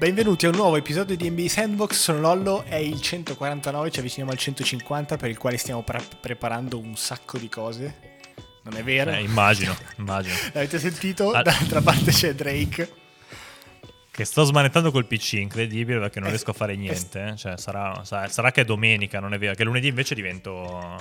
Benvenuti a un nuovo episodio di NBA Sandbox, sono Lollo, è il 149, ci avviciniamo al 150 per il quale stiamo pre- preparando un sacco di cose. Non è vero? Eh, immagino, immagino. L'avete sentito? Ah. Dall'altra parte c'è Drake. Che sto smanettando col PC, incredibile perché non riesco a fare niente. eh. Cioè, sarà, sa- sarà che è domenica, non è vero. Che lunedì invece divento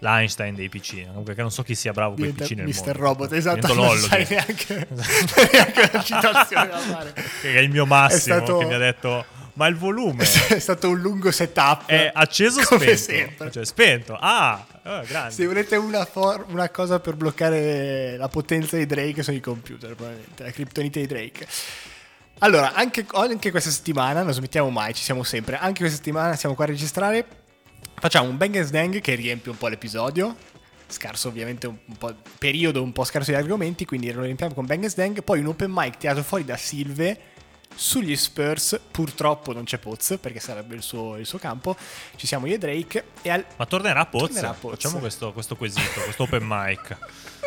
l'Einstein dei PC. Perché non so chi sia bravo con i PC nel Mr. mondo. Robot, esatto, Divento non sai che- neanche, neanche la citazione da fare. che è il mio massimo, stato- che mi ha detto, ma il volume È stato un lungo setup. è acceso come spento? sempre. Cioè, spento. Ah, grande. Se volete una, for- una cosa per bloccare la potenza di Drake sono i computer, probabilmente, la criptonite di Drake. Allora, anche, anche questa settimana, non smettiamo mai, ci siamo sempre, anche questa settimana siamo qua a registrare, facciamo un Bang Dang che riempie un po' l'episodio, scarso ovviamente un, un po', periodo un po' scarso di argomenti, quindi lo riempiamo con Bang Dang, poi un open mic tirato fuori da Silve sugli Spurs, purtroppo non c'è Poz perché sarebbe il suo, il suo campo, ci siamo io e Drake e al, Ma tornerà Poz? Tornerà Poz. Facciamo questo, questo quesito, questo open mic.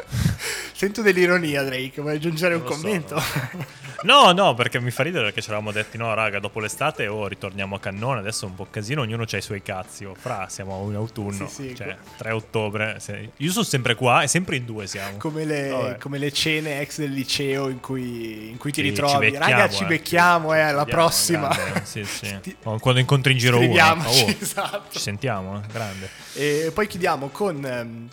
Sento dell'ironia, Drake. Vuoi aggiungere un Non so, commento? no. No, no, perché mi fa ridere perché ci eravamo detti, no, raga, dopo l'estate o ritorniamo a cannone, adesso è un po' casino, ognuno ha i suoi cazzi. O fra, siamo in autunno, Sì, sì, cioè co- 3 ottobre. Io sono sempre qua e sempre in due siamo. come, le, Vabbè. come le cene ex del liceo in cui, in cui ti Sì, ritrovi. ci Raga, ci eh. becchiamo, eh, alla prossima. grande, Sì, sì. Ti- Quando incontri in giro uno, Scriviamoci, oh, esatto. ci sentiamo, eh, grande. E poi chiudiamo con ehm,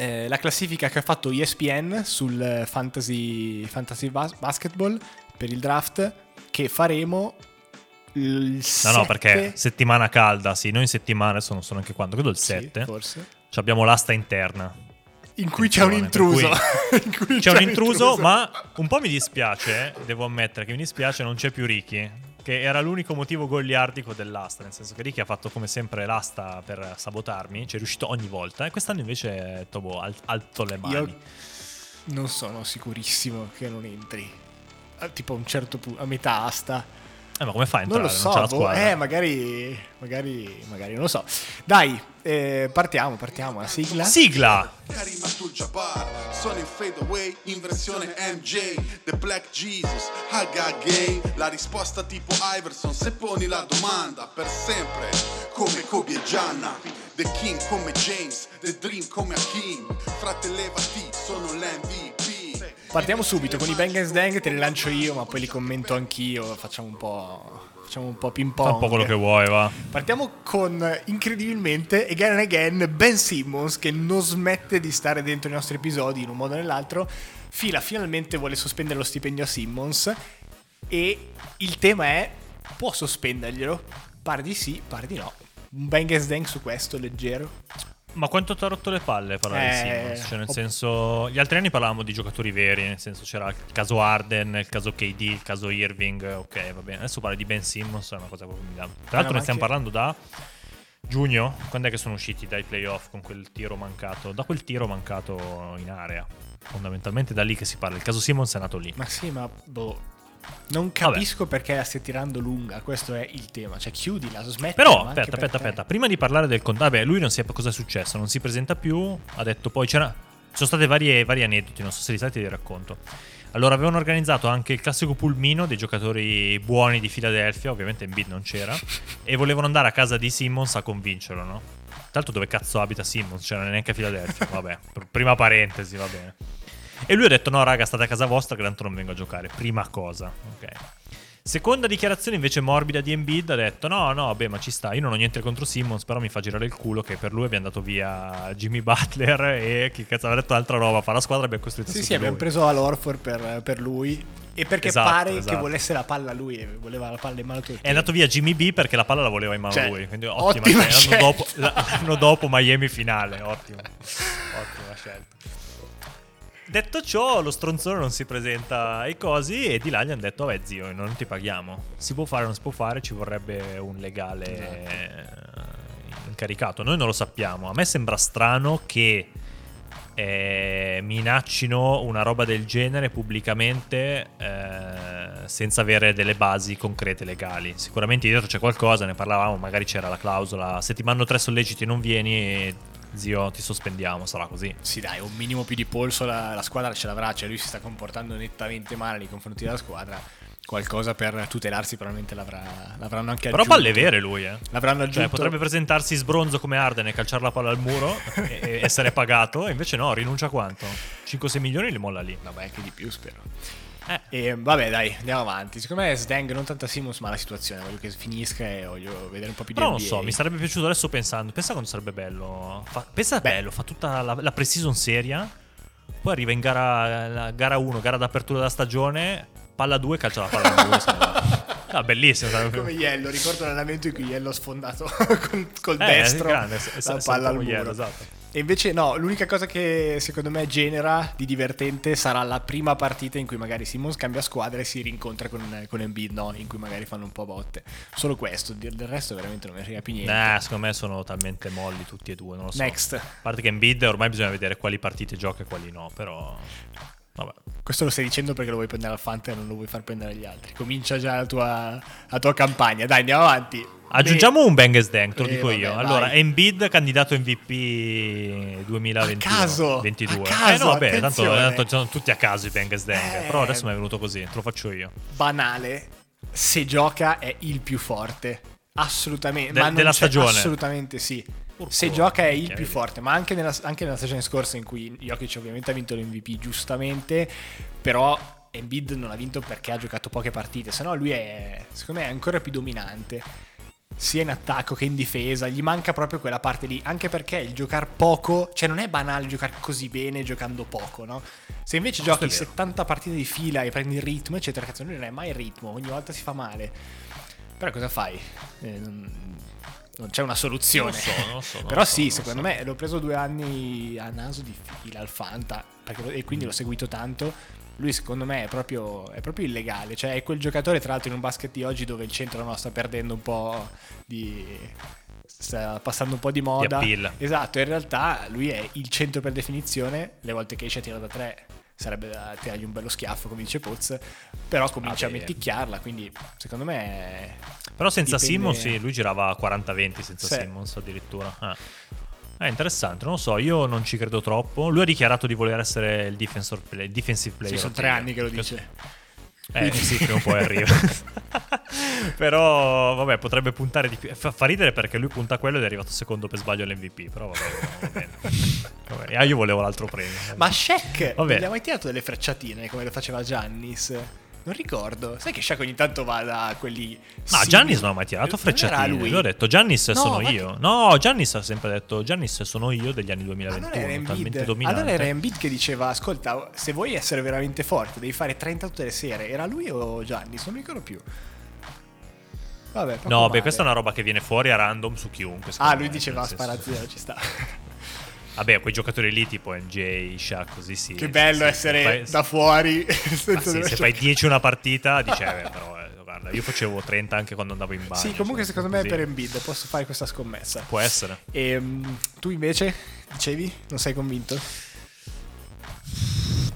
eh, la classifica che ha fatto ESPN sul fantasy, fantasy bas- basketball per il draft che faremo il No, 7 no, perché settimana calda, sì, noi in settimana, adesso non so neanche quando, credo il sì, 7, forse. ci abbiamo l'asta interna. In cui c'è un intruso. In cui C'è un intruso, ma un po' mi dispiace, eh, devo ammettere che mi dispiace, non c'è più Ricky, che era l'unico motivo goliardico dell'asta, nel senso che Ricky ha fatto come sempre l'asta per sabotarmi, ci è riuscito ogni volta, e quest'anno invece tobo, al- alto le mani. Io non sono sicurissimo che non entri. Tipo a un certo punto, a metà asta. Eh, ma come fa a Non entrare? lo Non, so, c'è la boh, eh, magari, magari, magari, non lo so. Dai, eh, partiamo, partiamo, la sigla. Sigla! Karim Abdul-Jabbar Sono in fadeaway in versione MJ The Black Jesus, Haga Gay La risposta tipo Iverson Se poni la domanda per sempre Come Kobe e Gianna The King come James The Dream come Hakim Frate levati, sono l'MVP Partiamo subito con i Bang Dang, te li lancio io, ma poi li commento anch'io. Facciamo un po', facciamo un po' ping pong. Fa un po' quello che vuoi, va. Partiamo con, incredibilmente, again and again, Ben Simmons che non smette di stare dentro i nostri episodi in un modo o nell'altro. Fila finalmente vuole sospendere lo stipendio a Simmons e il tema è, può sospenderglielo? Pare di sì, pare di no. Un bang and dang su questo, leggero. Ma quanto ti ha rotto le palle parlare di Eh, Simmons? Cioè, nel ho- senso, gli altri anni parlavamo di giocatori veri, nel senso c'era il caso Arden, il caso KD, il caso Irving, ok, va bene. Adesso parli di Ben Simmons, è una cosa proprio mi dà. Tra l'altro ne stiamo parlando da giugno, quando è che sono usciti dai playoff con quel tiro mancato? Da quel tiro mancato in area. Fondamentalmente da lì che si parla. Il caso Simmons è nato lì. Ma sì, ma boh. Non capisco perché la stai tirando lunga, questo è il tema. Cioè, chiudila, smetti. Però, aspetta, aspetta, aspetta. Prima di parlare del contratto, vabbè, lui non sa cosa è successo, non si presenta più. Ha detto poi c'era. Ci sono state varie, vari aneddoti, non so se li sai, te li racconto. Allora, avevano organizzato anche il classico pulmino dei giocatori buoni di Philadelphia, ovviamente Embiid non c'era, e volevano andare a casa di Simmons a convincerlo, no? L'altro, dove cazzo abita Simmons? Cioè, non è neanche a Philadelphia, vabbè. pr- Prima parentesi, va bene. E lui ha detto: No, raga, state a casa vostra, che tanto non vengo a giocare. Prima cosa, ok. Seconda dichiarazione invece morbida di Embiid ha detto no no vabbè ma ci sta io non ho niente contro Simmons però mi fa girare il culo che per lui abbiamo dato via Jimmy Butler e chi cazzo aveva detto altra roba fa la squadra abbiamo costruito Sì, sì, abbiamo lui. preso Alorford per, per lui. E perché Esatto, pare che esatto. volesse la palla lui, e voleva la palla in mano tutti. è andato via Jimmy B perché la palla la voleva in mano Cioè, lui quindi ottima, ottima scelta. L'anno, dopo, l'anno dopo Miami finale ottimo ottima scelta Detto ciò, lo stronzone non si presenta ai cosi e di là gli hanno detto, vabbè zio, non ti paghiamo. Si può fare non si può fare, ci vorrebbe un legale eh, incaricato. Noi non lo sappiamo. A me sembra strano che eh, minaccino una roba del genere pubblicamente eh, senza avere delle basi concrete legali. Sicuramente dietro c'è qualcosa, ne parlavamo, magari c'era la clausola, se ti mando tre solleciti e non vieni, zio, ti sospendiamo, sarà così. Sì, dai, un minimo più di polso la, la squadra ce l'avrà. Cioè, lui si sta comportando nettamente male nei confronti della squadra. qualcosa per tutelarsi probabilmente l'avrà, l'avranno anche Però aggiunto. palle vere lui, eh. L'avranno aggiunto. Cioè, potrebbe presentarsi sbronzo come Arden e calciare la palla al muro e, e essere pagato, e invece no, rinuncia a quanto? 5-6 milioni li molla lì. Vabbè, anche di più, spero. Eh. E vabbè, dai, andiamo avanti. Secondo me Sdang non tanta Simmons, ma la situazione. Voglio che finisca e voglio vedere un po' più di Però non NBA. so, mi sarebbe piaciuto adesso pensando. Pensa quando sarebbe bello. Fa, pensa Beh. bello, fa tutta la, la pre-season seria. Poi arriva in gara, la gara 1, gara d'apertura della stagione. Palla 2, calcia la palla al muro. se ne va. No, bellissimo. sarebbe- Come Iello, ricordo l'allenamento in cui Iello ha sfondato col, col Eh, destro grande, la palla al muro. Iello, esatto. E invece no, l'unica cosa che secondo me genera di divertente sarà la prima partita in cui magari Simmons cambia squadra e si rincontra con, con Embiid, no? In cui magari fanno un po' botte. Solo questo, del resto veramente non mi frega più niente. Nah, secondo me sono talmente molli tutti e due. Non lo so. Next. A parte che in bid ormai bisogna vedere quali partite gioca e quali no. Però. Vabbè. Questo lo stai dicendo perché lo vuoi prendere al Fanta e non lo vuoi far prendere agli altri. Comincia già la tua, la tua campagna. Dai, andiamo avanti. Aggiungiamo un Bang Dang, te lo Eh, dico vabbè, io. vai. Allora, Embiid candidato MVP 2021. A caso, 22. a caso, eh no, vabbè, tanto, attenzione. tanto sono tutti a caso i Bang Dang. Eh. Però adesso mi è venuto così, te lo faccio io. banale. Se gioca è il più forte. Assolutamente. De- ma della stagione? Assolutamente sì. Urco. Se gioca è il più forte, ma anche nella, anche nella stagione scorsa in cui Jokic ovviamente ha vinto l'MVP giustamente, però Embiid non ha vinto perché ha giocato poche partite, se no lui è, secondo me, è ancora più dominante, sia in attacco che in difesa, gli manca proprio quella parte lì, anche perché il giocare poco, cioè non è banale giocare così bene giocando poco, no? Se invece Questo giochi è vero. 70 partite di fila e prendi il ritmo, eccetera, cazzo, non è mai il ritmo, ogni volta si fa male. Però cosa fai? Eh, non, non c'è una soluzione. Non so, non so, Però so, sì, secondo me l'ho preso due anni a naso di fila al Fanta perché e quindi Mm. l'ho seguito tanto. Lui secondo me è proprio, è proprio illegale, cioè è quel giocatore tra l'altro in un basket di oggi dove il centro no, sta perdendo un po' di... sta passando un po' di moda. appeal. Esatto, in realtà lui è il centro per definizione, le volte che esce a tiro da tre sarebbe da tirargli un bello schiaffo come dice Poz, però comincia a Vabbè. meticchiarla, quindi secondo me... è- Però senza Dipende- Simmons, sì, lui girava a 40-20 senza Sì. Simmons addirittura. Ah. È interessante, non lo so, io non ci credo troppo. Lui ha dichiarato di voler essere il play- defensive player. Sì, sono tre anni che lo dice. Eh sì, prima o poi arriva. però, vabbè, potrebbe puntare di più. Fa, fa ridere perché lui punta a quello ed è arrivato secondo per sbaglio all'MVP. Però vabbè, va bene. Ah, io volevo l'altro premio. Ma Shaq, Vabbè. gli ha mai tirato delle frecciatine come le faceva Giannis? Non ricordo. Sai che Shaq ogni tanto va da quelli. No, Giannis non ha mai tirato frecciatine. lui. Lui ha detto Giannis No, sono io. che- No, Giannis ha sempre detto Giannis sono io degli anni Allora 2021. era talmente Embiid. dominante. Allora era Embiid che diceva: Ascolta, se vuoi essere veramente forte, devi fare 30 tutte le sere. Era lui o Giannis? Non mi ricordo più. Vabbè, No, male. beh, questa è una roba che viene fuori a random su chiunque. Ah, lui me, diceva sparazio, ci sta. Vabbè, quei giocatori lì tipo NJ, Shaq, così sì. che bello sì, essere fai- da fuori. Senza sì, se fai giocare. 10 una partita, dice, eh, però, eh, guarda, io facevo 30 anche quando andavo in bagno. Sì, comunque cioè, secondo me è così. per Embiid posso fare questa scommessa. Può essere. E tu invece dicevi? Non sei convinto?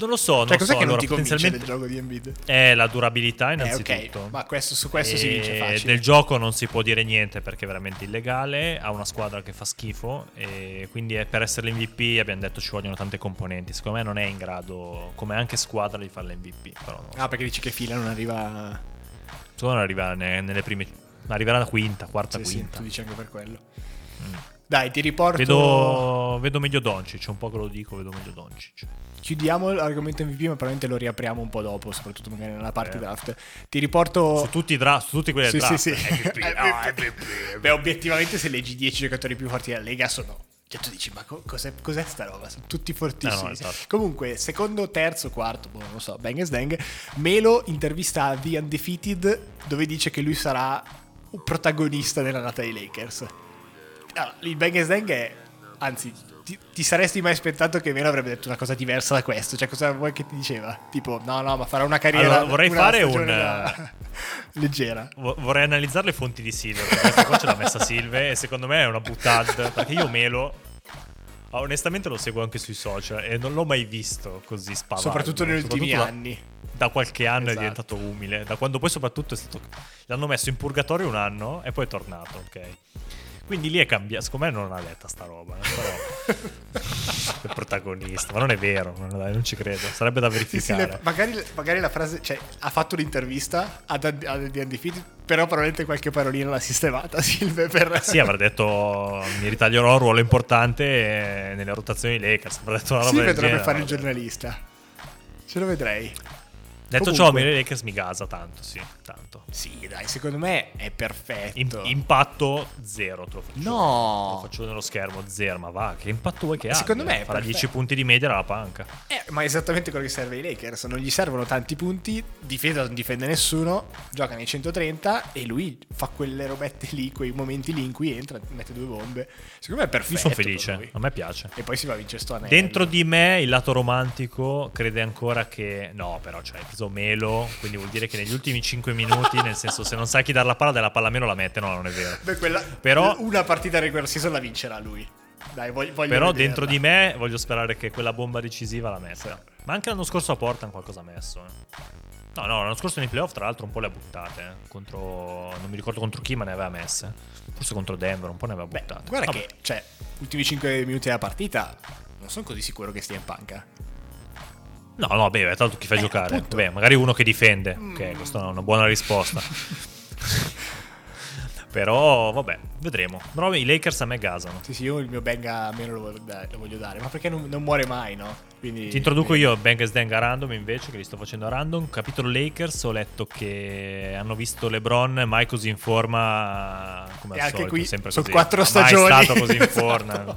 Non lo so, non Cioè, cos'è so. che non allora, ti convince del potenzialmente gioco di Embiid? è la durabilità Eh, innanzitutto. ok, ma questo, su questo si E vince facile. Del gioco non si può dire niente perché è veramente illegale. Ha una squadra che fa schifo. E quindi per essere l'MVP abbiamo detto ci vogliono tante componenti. Secondo me non è in grado, come anche squadra, di fare l'MVP. Però non lo so. Ah, perché dici che fila non arriva... Secondo me non arriva ne- nelle prime. Arriverà la quinta, quarta, Sì, sì, quinta. tu dici anche per quello. Mm. Dai, ti riporto... Vedo, vedo meglio Doncic, un po' che lo dico, vedo meglio Doncic. Chiudiamo l'argomento MVP, ma probabilmente lo riapriamo un po' dopo, soprattutto magari nella parte Eh. draft. Ti riporto... Su tutti i draft, su tutti quelli Sì, del sì, draft. sì. MVP, no, MVP. Beh, obiettivamente se leggi 10 giocatori più forti della Lega sono... Cioè tu dici, ma co- cos'è, cos'è sta roba? Sono tutti fortissimi. No, no, esatto. Comunque, secondo, terzo, quarto, boh, non lo so, Bang Dang, Melo intervista The Undefeated dove dice che lui sarà un protagonista nella nata dei Lakers. Il Bang Dang è... Anzi, ti, ti saresti mai aspettato che Melo avrebbe detto una cosa diversa da questo? Cioè, cosa vuoi che ti diceva? Tipo, no, no, ma farà una carriera... Allora, vorrei una fare un, eh, da- leggera. Vo- Vorrei analizzare le fonti di Silver. perché Questa qua ce l'ha messa Silve e secondo me è una buttata. Perché io Melo. ah, Onestamente lo seguo anche sui social e non l'ho mai visto così spavaldo. Soprattutto negli ultimi da- anni. Da qualche anno Esatto. è diventato umile. Da quando poi soprattutto è stato... L'hanno messo in purgatorio un anno e poi è tornato, ok? Quindi lì è cambiato. Secondo me non ha detta sta roba. eh, Però il protagonista, ma non è vero, non, non ci credo. Sarebbe da Sì, sì, verificare. le- magari, magari la frase, cioè, ha fatto l'intervista ad, ad The Undefeated, però probabilmente qualche parolina l'ha sistemata Silve per... Sì, avrà detto mi ritaglierò un ruolo importante eh, nelle rotazioni Lakers. Avrà detto una roba Silve dovrebbe genere, fare il giornalista. Ce lo vedrei. Detto Comunque- ciò, mi Lakers mi gasa tanto, sì, tanto. Sì, dai, secondo me è perfetto. Im- impatto zero, te lo faccio. No. Te lo faccio nello schermo, zero, ma va, che impatto vuoi che abbia? Secondo me è Farà perfetto. 10 punti di media dalla panca. Eh, ma è esattamente quello che serve ai Lakers. Non gli servono tanti punti, difesa non difende nessuno, gioca nei 130 e lui fa quelle robette lì, quei momenti lì in cui entra, mette due bombe. Secondo me è perfetto. Io sono felice, a me piace. E poi si va a vincere sto anello. Dentro di me il lato romantico crede ancora che no, però cioè, hai preso Melo, quindi vuol dire che negli ultimi 5 minuti, nel senso se non sai chi dare la palla della palla a Melo la mette, no, non è vero. Beh, quella, Però- una partita regular season la vincerà lui. Dai, voglio, voglio Però vederla. dentro di me voglio sperare che quella bomba decisiva la metta. Ma anche l'anno scorso a Portland qualcosa ha messo. eh. No, no, l'anno scorso nei playoff tra l'altro un po' le ha buttate. eh. Contro, non mi ricordo contro chi, ma ne aveva messe. Forse contro Denver, un po' ne aveva Beh, buttate. guarda Vabbè. che, cioè, ultimi 5 minuti della partita, non sono così sicuro che stia in panca. No, no, beh, tanto chi fai Eh, giocare? appunto. Beh, magari uno che difende. Mm. Ok, questa è una buona risposta. Però, vabbè, vedremo. Però i Lakers a me gasano. Sì, sì, io il mio benga meno lo voglio dare, lo voglio dare, ma perché non, non muore mai, no? Quindi, Ti introduco io Bang Dang a random invece, che li sto facendo a random. Capitolo Lakers, ho letto che hanno visto LeBron mai così in forma come E al anche solito, qui sempre così. quattro Mai stagioni. stato così in Esatto. forma.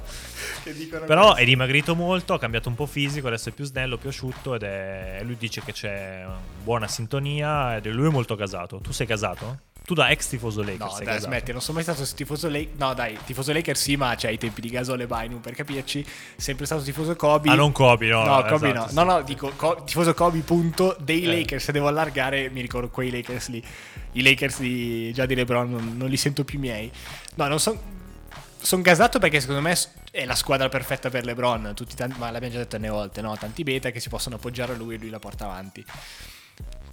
Però è dimagrito molto, ha cambiato un po' fisico, adesso è più snello, più asciutto ed è... lui dice che c'è buona sintonia ed è lui è molto gasato. Tu sei gasato? Tu da ex tifoso Lakers No, dai, gasato? smetti, non sono mai stato tifoso Lakers. No, dai, tifoso Lakers sì, ma c'è ai tempi di Gasol e Bynum per capirci. Sempre stato tifoso Kobe. Ah, non Kobe, no. No, Kobe esatto, no. sì. No, no, dico co- tifoso Kobe, punto. Dei Eh. Lakers, se devo allargare, mi ricordo quei Lakers lì. I Lakers di, già di LeBron non, non li sento più miei. No, non sono. Sono gasato perché secondo me è la squadra perfetta per LeBron. Tutti tanti, ma l'abbiamo già detto tante volte, no? Tanti beta che si possono appoggiare a lui e lui la porta avanti.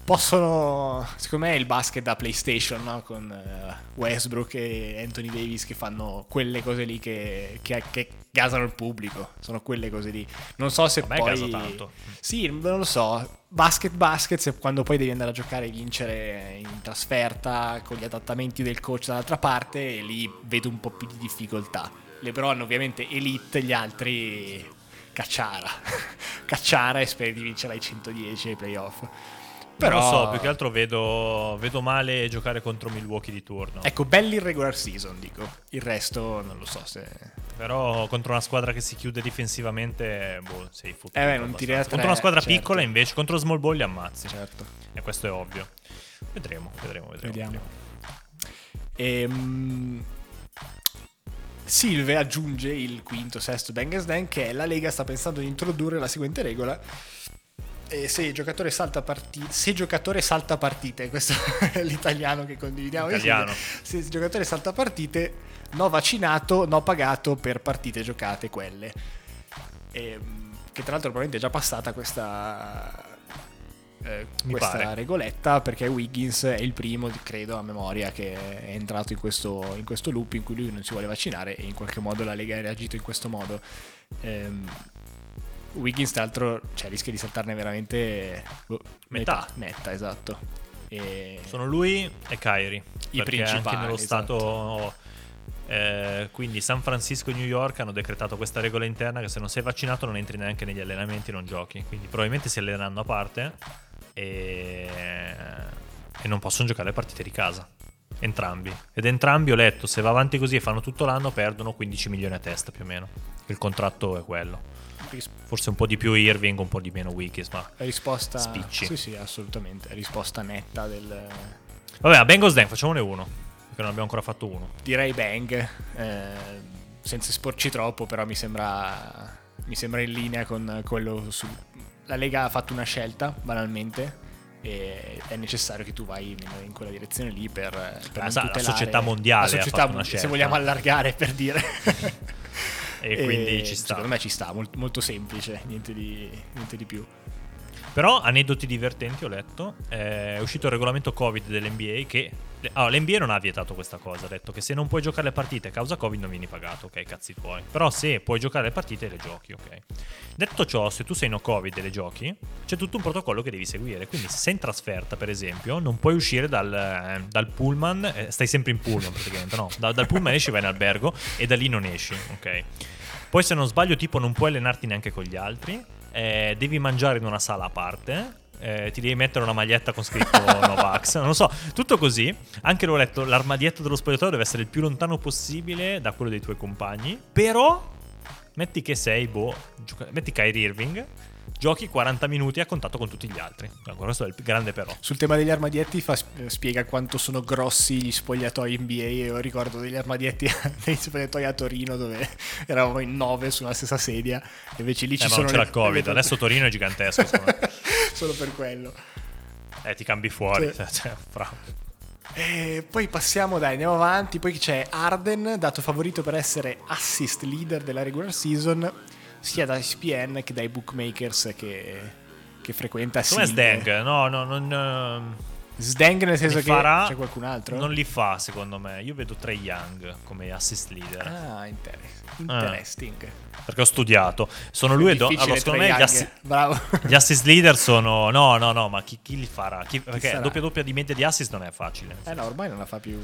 Possono, secondo me, è il basket da PlayStation, no? Con eh, Westbrook e Anthony Davis che fanno quelle cose lì che, che, che gasano il pubblico. Sono quelle cose lì. Non so se me poi. tanto. Sì, non lo so. Basket, basket, se quando poi devi andare a giocare e vincere in trasferta con gli adattamenti del coach dall'altra parte, lì vedo un po' più di difficoltà. LeBron, ovviamente, elite, gli altri. Cacciara. Cacciara e speri di vincere ai 110 ai playoff. Però Non lo so, più che altro vedo, vedo male giocare contro Milwaukee di turno. Ecco, belli il regular season, dico. Il resto non lo so se. Però contro una squadra che si chiude difensivamente, boh, sei fottuto. Eh beh, non da tre, Contro una squadra certo. piccola, invece, contro small ball li ammazzi. Certo. E questo è ovvio. Vedremo, vedremo, vedremo. Vediamo. Ehm, Silve aggiunge il quinto, sesto Bangers Dan che la Lega sta pensando di introdurre la seguente regola. E se il giocatore salta partite, se il giocatore salta partite, questo è l'italiano che condividiamo. e Italiano. Se il giocatore salta partite, no vaccinato, no pagato per partite giocate quelle. Ehm, che tra l'altro probabilmente è già passata questa, eh, Mi questa pare. regoletta perché Wiggins è il primo, credo, a memoria che è entrato in questo, in questo loop in cui lui non si vuole vaccinare e in qualche modo la Lega ha reagito in questo modo. Ehm, Wiggins, tra l'altro, cioè, rischia di saltarne veramente boh, Metà. Netta, esatto. E... Sono lui e Kyrie. I perché principali, Anche nello esatto. stato. eh, quindi San Francisco e New York hanno decretato questa regola interna che se non sei vaccinato non entri neanche negli allenamenti, non giochi. Quindi probabilmente si alleneranno a parte e, e non possono giocare le partite di casa. Entrambi. Ed entrambi ho letto, se va avanti così e fanno tutto l'anno, perdono 15 milioni a testa più o meno. Il contratto è quello. Forse un po' di più Irving, un po' di meno Wiggins, ma... risposta... Spicci. Sì, sì, assolutamente. Risposta netta del... Vabbè, a Bengals Dan facciamone uno, perché non abbiamo ancora fatto uno. Direi bang, eh, senza esporci troppo, però mi sembra, mi sembra in linea con quello su... La Lega ha fatto una scelta, banalmente, e è necessario che tu vai in, quella direzione lì per, per La sa- la società mondiale la società mon- scelta. Se vogliamo allargare per dire. E quindi ci sta. Secondo me ci sta, molt- molto semplice, niente di, niente di più. Però aneddoti divertenti ho letto. È uscito il regolamento Covid dell'NBA che ah, l'NBA non ha vietato questa cosa, ha detto che se non puoi giocare le partite a causa Covid non vieni pagato, ok, cazzi tuoi. Però se puoi giocare le partite le giochi, ok. Detto ciò, se tu sei no Covid e le giochi, c'è tutto un protocollo che devi seguire. Quindi se sei in trasferta, per esempio, non puoi uscire dal, eh, dal pullman, eh, stai sempre in pullman praticamente, no? Da- dal pullman esci, vai in albergo e da lì non esci, ok. Poi se non sbaglio, tipo non puoi allenarti neanche con gli altri, eh, devi mangiare in una sala a parte. Eh, ti devi mettere una maglietta con scritto Novax, non lo so, tutto così. Anche l'ho letto, l'armadietto dello spogliatoio deve essere il più lontano possibile da quello dei tuoi compagni. Però, metti che sei, boh, gioca- metti Kyrie Irving, giochi 40 minuti a contatto con tutti gli altri. Ecco, questo è il grande però. Sul tema degli armadietti fa- spiega quanto sono grossi gli spogliatoi NBA. Io ricordo degli armadietti degli spogliatoi a Torino dove eravamo in nove sulla stessa sedia. E invece lì ci Eh, ma sono non c'era le- il Covid, adesso Torino è gigantesco. Solo per quello. Eh, ti cambi fuori. Sì. cioè, fra- E poi passiamo, dai, andiamo avanti. Poi c'è Arden, dato favorito per essere assist leader della regular season, sia da ESPN che dai bookmakers che, che frequenta Come. Sdang? No, no, non. ehm, Sdang nel senso che farà- c'è qualcun altro? Non li fa, secondo me. Io vedo Trey Young come assist leader. Ah, interess- interesting. Perché ho studiato. Sono lui e Don. Allora, secondo me gli, assi- Bravo. gli assist leader sono. No, no, no, ma chi, chi li farà? Chi- perché sarà? doppia doppia di media di assist non è facile. Eh no, ormai non la fa più.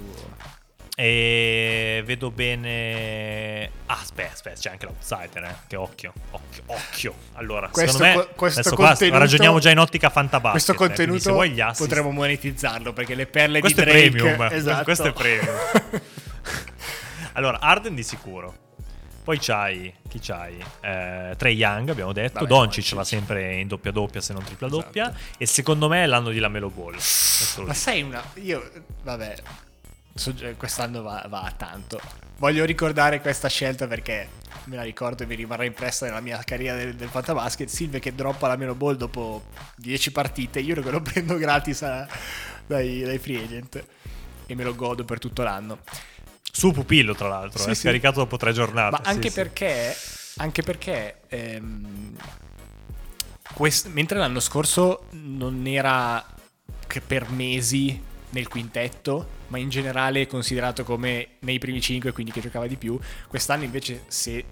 E vedo bene. Ah, aspetta, aspetta, c'è anche l'outsider, eh. Che occhio, occhio, occhio. Allora, Questo secondo me. questo qua ragioniamo già in ottica fantabasket. Questo eh, contenuto gli assist. potremmo monetizzarlo perché le perle Questo di è Drake premium. esatto. Questo è premium. allora, Arden di sicuro. Poi c'hai, chi c'hai? Eh, Trey Young, abbiamo detto. Vabbè, Doncic va sempre in doppia doppia, se non tripla doppia. Esatto. E secondo me è l'anno di Lamelo Ball. Ma sai una. Io, vabbè, eh, quest'anno va, va a tanto. Voglio ricordare questa scelta perché me la ricordo e mi rimarrà impressa nella mia carriera del, del fantabasket. Silve che droppa la meno ball dopo 10 partite. Io che lo prendo gratis a- dai, dai free agent e me lo godo per tutto l'anno. Su pupillo, tra l'altro. Sì, è sì. scaricato dopo tre giornate. Ma anche sì. perché, anche perché ehm, quest- mentre l'anno scorso non era che per mesi nel quintetto, ma in generale considerato come nei primi 5, quindi che giocava di più, quest'anno invece se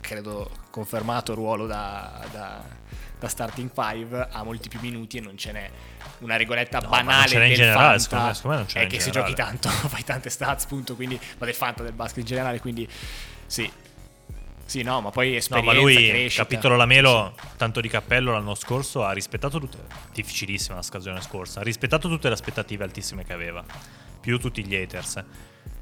credo confermato ruolo da, da- da starting 5 ha molti più minuti e non ce n'è una regoletta No, banale ce n'è in del generale, Fanta secondo me- secondo me è in che se giochi tanto fai tante stats punto quindi ma del Fanta del basket in generale quindi sì sì no ma poi No, esperienza ma lui, crescita. capitolo Lamelo, tanto di cappello l'anno scorso, ha rispettato tutte. Difficilissima la stagione scorsa. Ha rispettato tutte le aspettative altissime che aveva. Più tutti gli haters.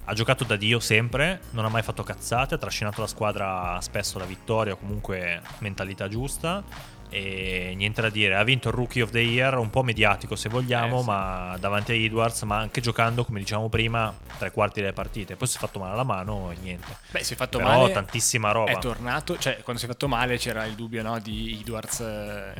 Ha giocato da Dio sempre, non ha mai fatto cazzate, ha trascinato la squadra spesso alla vittoria, o comunque mentalità giusta. E niente da dire, ha vinto il Rookie of the Year, un po' mediatico se vogliamo, Eh, sì. ma davanti a Edwards, ma anche giocando, come dicevamo prima, tre quarti delle partite. Poi si è fatto male alla mano e niente. beh si è fatto Però male tantissima roba. è tornato cioè quando si è fatto male c'era il dubbio no, di Edwards eh,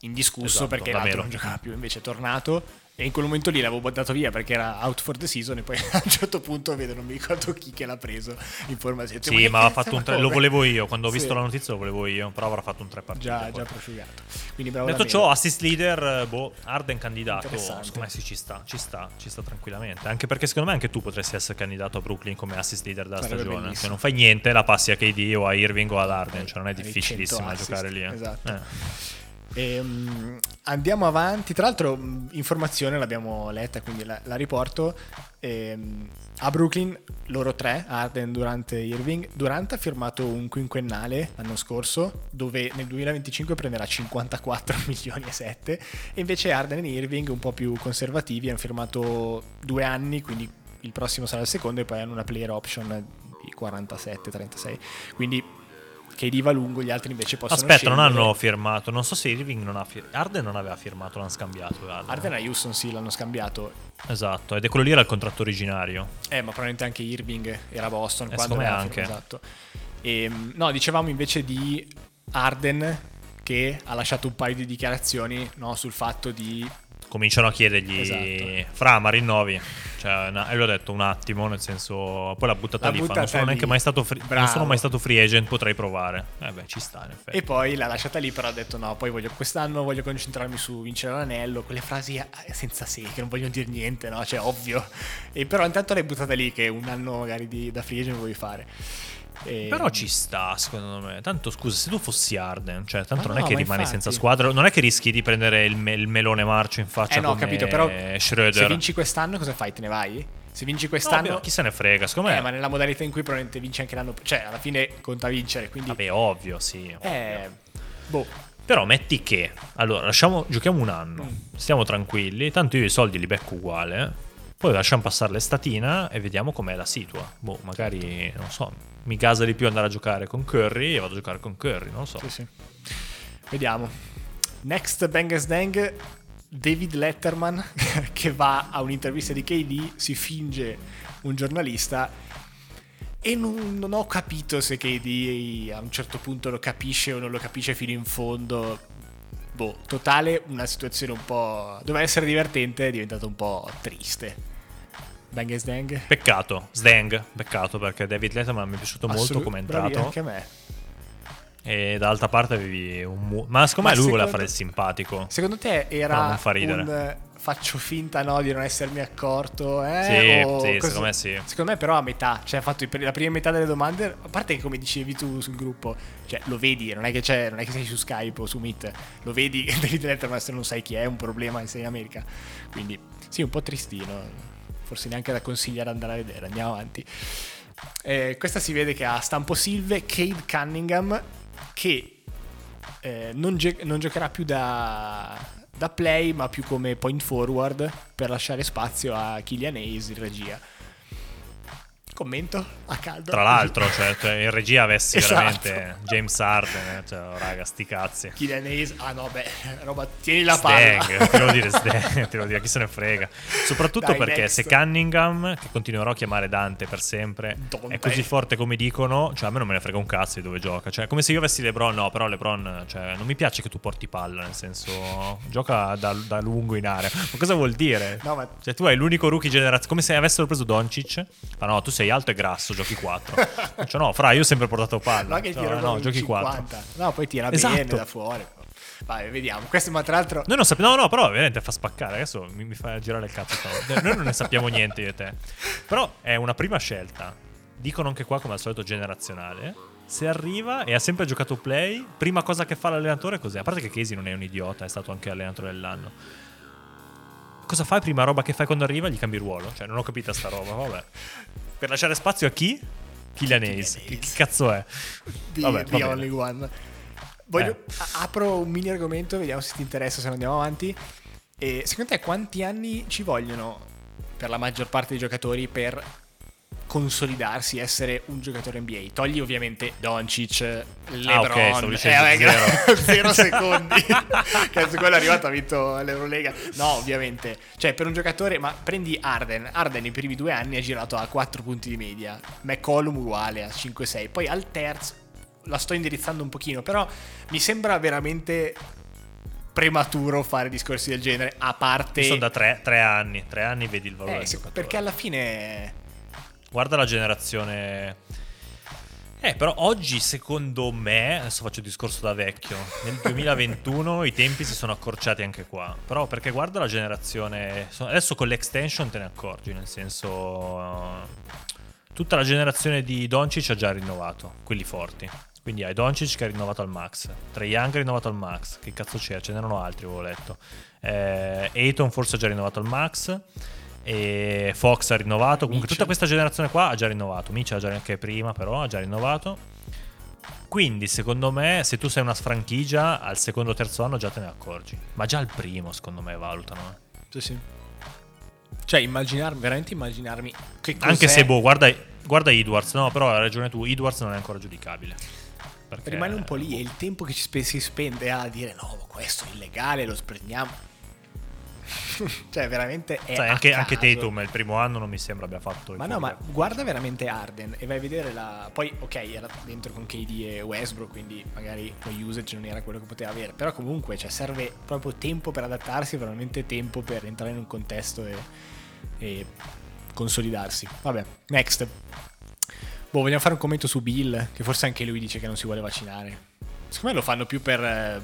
indiscusso Esatto, perché l'altro non giocava più invece è tornato e in quel momento lì l'avevo buttato via perché era out for the season e poi a un certo punto vedo non mi ricordo chi che l'ha preso in forma di Sì, ma ha fatto un 3. Lo volevo io. Quando ho Sì. visto la notizia, lo volevo io. Però avrà fatto un 3 partite. già, poi. già prosciugato quindi bravo Detto ciò, assist leader, boh, Arden candidato. Secondo me sì, ci sta, ci sta, ci sta tranquillamente. Anche perché secondo me anche tu potresti essere candidato a Brooklyn come assist leader della Sarebbe stagione. bellissimo. Se non fai niente, la passi a KD o a Irving o ad Arden. Cioè, non è difficilissimo 100 assist, giocare lì. eh. esatto. Eh. Ehm, andiamo avanti. Tra l'altro, informazione l'abbiamo letta, quindi la, la riporto. Ehm, a Brooklyn, loro tre, Arden, Durant e Irving. Durant ha firmato un quinquennale l'anno scorso, dove nel 2025 prenderà 54 milioni e 7. E invece Arden e Irving, un po' più conservativi, hanno firmato due anni, quindi il prossimo sarà il secondo, e poi hanno una player option di 47-36. Quindi. KD va lungo, gli altri invece possono Aspetta, non scendere. hanno firmato. Non so se Irving non ha firmato. Arden non aveva firmato, l'hanno scambiato. Arden. Arden a Houston sì, l'hanno scambiato. Esatto, ed è quello lì era il contratto originario. Eh, ma probabilmente anche Irving era Boston Eh, quando aveva anche. firmato, Esatto. Ehm, no, dicevamo invece di Arden che ha lasciato un paio di dichiarazioni no, sul fatto di cominciano a chiedergli, Esatto. Fra, ma rinnovi? Cioè, una- e lui ha detto un attimo, nel senso, poi l'ha buttata L'ha lì. fa, non sono neanche lì. mai stato free, non sono mai stato free agent, potrei provare. Eh beh, ci sta in effetti. E poi l'ha lasciata lì, però ha detto no, poi voglio, quest'anno voglio concentrarmi su vincere l'anello, quelle frasi eh, senza sé, che non vogliono dire niente, no? Cioè, ovvio. E però intanto l'hai buttata lì, che un anno magari di, da free agent vuoi fare. E- Però ci sta, secondo me. Tanto scusa, se tu fossi Arden, cioè, tanto Ma non è no, che ma rimani infatti. senza squadra, non è che rischi di prendere il, me- il melone marcio in faccia Eh no, ho capito, però se Schröder. vinci quest'anno cosa fai? Te ne vai? Se vinci No, quest'anno... vabbè, chi se ne frega, secondo me. eh, ma nella modalità in cui probabilmente vinci anche l'anno... Cioè, alla fine conta vincere, quindi... Vabbè, ovvio, sì. Eh... Boh. Però metti che, allora, lasciamo, giochiamo un anno, Mm. stiamo tranquilli, tanto io i soldi li becco uguale, poi lasciamo passare l'estatina e vediamo com'è la situa. Boh, magari, non so, mi gasa di più andare a giocare con Curry e vado a giocare con Curry, non so. Sì, sì. Vediamo. Next Bangers Dang, David Letterman che va a un'intervista di KD, si finge un giornalista e non, non ho capito se KD a un certo punto lo capisce o non lo capisce fino in fondo. Boh, totale una situazione un po'... doveva essere divertente, è diventata un po' triste. Bangers Dang? Peccato, Sdang, peccato perché David Letterman mi è piaciuto molto Assolut- come è bravi, entrato Anche a me. e dall'altra parte avevi un... mu- ma secondo me lui voleva fare il simpatico. Secondo te era non fa ridere. un faccio finta no, di non essermi accorto? Eh? Sì, sì, secondo me sì. Secondo me però a metà, cioè ha fatto la prima metà delle domande, a parte che come dicevi tu sul gruppo, cioè lo vedi, non è che, non è che sei su Skype o su Meet, lo vedi David Letterman se non sai chi è è un problema se sei in America. Quindi sì, un po' tristino, forse neanche da consigliare andare a vedere, andiamo avanti. Eh, questa si vede che ha stampo Silve, Cade Cunningham, che eh, non, gio- non giocherà più da, da play, ma più come point forward per lasciare spazio a Killian Hayes in regia. Commento a caldo. Tra l'altro, cioè, cioè, in regia avessi Esatto. veramente James Harden, eh, cioè, oh, raga, sti cazzi. Killian Hayes, ah no, beh, roba, tieni la palla. Stang, te lo dire Stang, te lo dire, chi se ne frega. Soprattutto Dai, perché next. se Cunningham, che continuerò a chiamare Dante per sempre, Dante. è così forte come dicono, cioè a me non me ne frega un cazzo di dove gioca. Cioè, come se io avessi LeBron, no, però LeBron, cioè, non mi piace che tu porti palla, nel senso, gioca da, da lungo in area. Ma cosa vuol dire? No, ma- Cioè, tu hai l'unico rookie generazionale, come se avessero preso Doncic, ma no, tu sei alto e grasso, giochi 4. cioè, no, fra, io ho sempre portato palla. No, che Cioè, tira no, giochi 4. 50. No, poi tira Esatto. bene da fuori. Vai, vediamo. Questo, ma tra l'altro, Noi non sappiamo, no, no, però veramente fa spaccare. Adesso mi, mi fa girare il cazzo. Noi non ne sappiamo niente io e te. Però è una prima scelta. Dicono anche qua, come al solito, generazionale. Se arriva e ha sempre giocato play, prima cosa che fa l'allenatore è cos'è? A parte che Casey non è un idiota, è stato anche allenatore dell'anno. Cosa fai? Prima roba che fai quando arriva? Gli cambi ruolo. Cioè, non ho capito sta roba, vabbè. Per lasciare spazio a chi? Killian Hayes. Che, che cazzo è? di, Vabbè, bene. Only One. Voglio, Eh. apro un mini argomento, vediamo se ti interessa, se no andiamo avanti. E secondo te quanti anni ci vogliono per la maggior parte dei giocatori per consolidarsi, essere un giocatore NBA? Togli ovviamente Doncic, LeBron, Ah, ok, stavo dicendo vabbè, zero. zero secondi. Cazzo, quello è arrivato, ha vinto l'Eurolega. No, ovviamente. Cioè, per un giocatore, ma prendi Arden. Arden i primi due anni ha girato a 4 punti di media. McCollum uguale a 5-6. Poi al terzo, la sto indirizzando un pochino, però mi sembra veramente prematuro fare discorsi del genere, a parte... Io sono da tre, tre anni. Tre anni vedi il valore Eh, perché alla fine... Guarda la generazione. Eh, però oggi secondo me, adesso faccio il discorso da vecchio, nel 2021 i tempi si sono accorciati anche qua. Però perché guarda la generazione, so- adesso con l'extension te ne accorgi, nel senso tutta la generazione di Doncic ha già rinnovato, quelli forti. Quindi hai Doncic che ha rinnovato al max, Trey Young ha rinnovato al max, che cazzo c'è? Ce n'erano altri, avevo letto. Eh, Ayton forse ha già rinnovato al max. E Fox ha rinnovato. Comunque, Mitchell. tutta questa generazione qua ha già rinnovato. Mitchell ha già anche prima, però ha già rinnovato. Quindi, secondo me, se tu sei una sfranchigia, al secondo o terzo anno già te ne accorgi. Ma già al primo, secondo me, valutano. eh. Sì, sì. Cioè, immaginarmi, veramente immaginarmi che cos'è... Anche se, boh, guarda, guarda Edwards. No, però hai ragione tu. Edwards non è ancora giudicabile. Perché- Rimane un po' lì e il tempo che ci spe- si spende a dire no, questo è illegale, lo sprendiamo. cioè, veramente è a anche, anche. Tatum il primo anno non mi sembra abbia fatto Ma no, ma guarda veramente Arden e vai a vedere la... Poi, ok, era dentro con KD e Westbrook, quindi magari lo usage non era quello che poteva avere. Però comunque, cioè, serve proprio tempo per adattarsi, veramente tempo per entrare in un contesto e, e consolidarsi. Vabbè, next. Boh, vogliamo fare un commento su Bill, che forse anche lui dice che non si vuole vaccinare. Secondo me lo fanno più per... eh,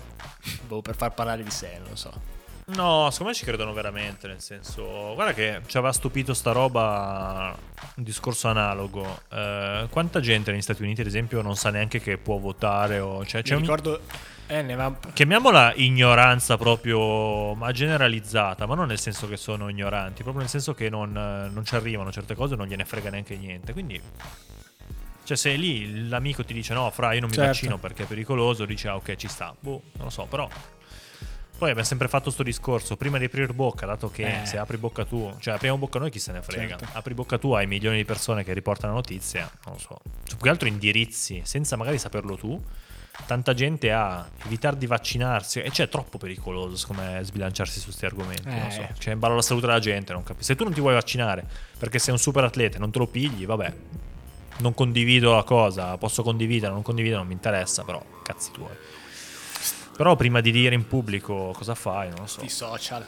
boh, per far parlare di sé, non lo so. No, secondo me ci credono veramente, nel senso... Guarda che ci aveva stupito sta roba, un discorso analogo. Eh, quanta gente negli Stati Uniti, ad esempio, non sa neanche che può votare o... Cioè, c'è Mi un- ricordo... Eh, ne va... Chiamiamola ignoranza proprio, ma generalizzata, ma non nel senso che sono ignoranti, proprio nel senso che non, eh, non ci arrivano certe cose, non gliene frega neanche niente. Quindi, cioè, se lì l'amico ti dice no, fra, io non mi Certo. vaccino perché è pericoloso, dici ah, ok, ci sta. Boh, non lo so, però. Poi abbiamo sempre fatto sto discorso, prima di aprire bocca, dato che Eh. se apri bocca tu, cioè apriamo bocca noi chi se ne frega, Certo. apri bocca tu hai milioni di persone che riportano notizie, non lo so, su più che altro indirizzi, senza magari saperlo tu, tanta gente ha evitare di vaccinarsi e c'è troppo pericoloso secondo me sbilanciarsi su questi argomenti, non Eh. so, c'è in ballo la salute della gente, non capisco. Se tu non ti vuoi vaccinare perché sei un super atleta e non te lo pigli, vabbè, non condivido la cosa, posso condividere, non condividere, non mi interessa, però cazzi tuoi. Però prima di dire in pubblico cosa fai, non lo so. i social.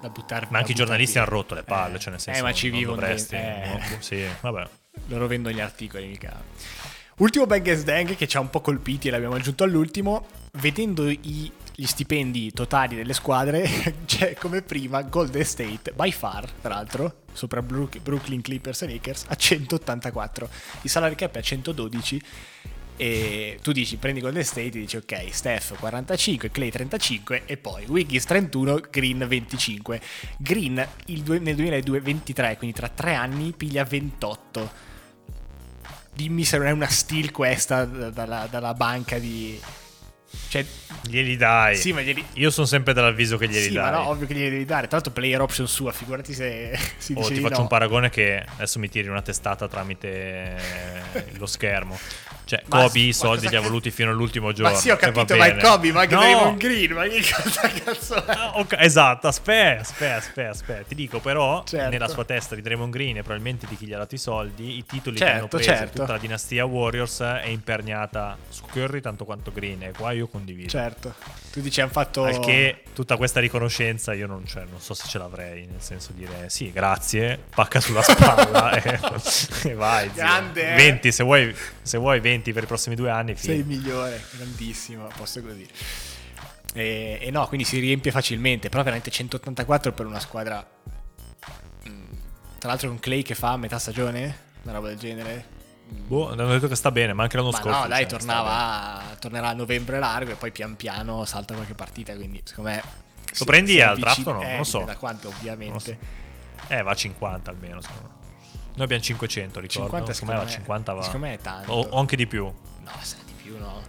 Da buttare Ma anche i giornalisti hanno rotto le palle, Eh, cioè nel senso eh, ma ci vivono dovresti, eh. no? Sì, vabbè. Loro vendono gli articoli, mica. Ultimo Bang Dang che ci ha un po' colpiti e l'abbiamo aggiunto all'ultimo. Vedendo i- gli stipendi totali delle squadre, c'è come prima Golden State, by far, tra l'altro, sopra Brook- Brooklyn Clippers e Lakers, a 184. Il salary cap è a 112. E tu dici, prendi Golden State e dici, ok, Steph 45, Clay 35 e poi Wiggins 31, Green 25. Green il due- nel 2023, quindi tra tre anni, piglia 28 dimmi se non è una steal questa da- dalla, dalla banca di... Cioè, Glieli dai. sì, ma glieli... Io sono sempre dell'avviso che glieli Sì, dai. no, ovvio che glieli devi dare. Tra l'altro player option sua, figurati se si O dice ti di faccio no. un paragone che adesso mi tiri una testata tramite lo schermo. Cioè, Ma- Kobe i soldi li ha voluti fino all'ultimo giorno. Ma sì, ho capito, ma è. Kobe, ma anche No! Draymond Green, ma che cosa cazzo è? Ah, ok, esatto, aspetta, aspetta, aspetta, aspetta. Ti dico però, Certo. nella sua testa di Draymond Green e probabilmente di chi gli ha dato i soldi, i titoli che Certo, hanno preso certo. tutta la dinastia Warriors è imperniata su Curry tanto quanto Green e qua io condivido. Certo, tu dici hanno fatto... Al che tutta questa riconoscenza io non, cioè, non so se ce l'avrei, nel senso dire sì, grazie, pacca sulla spalla e, e vai. zio. Grande, eh? 20, se vuoi, se vuoi 20 per i prossimi due anni, Sei il fine. migliore, grandissimo, a posto così. E, e no, quindi si riempie facilmente, però veramente 184 per una squadra... mm, Tra l'altro con Clay che fa a metà stagione, una roba del genere. Boh, hanno detto che sta bene, ma anche l'anno Ma scorso. no, dai, cioè, tornava, tornerà a novembre largo e poi pian piano salta qualche partita, quindi secondo me... Lo prendi al draft o no? eh, Non lo so. dipende Da quanto, ovviamente. Eh, va a 50 almeno, secondo me. Noi abbiamo 500, ricordo. 50 secondo me va a secondo 50 me- va. secondo me è tanto. O, o anche di più. No, sarà di più, no?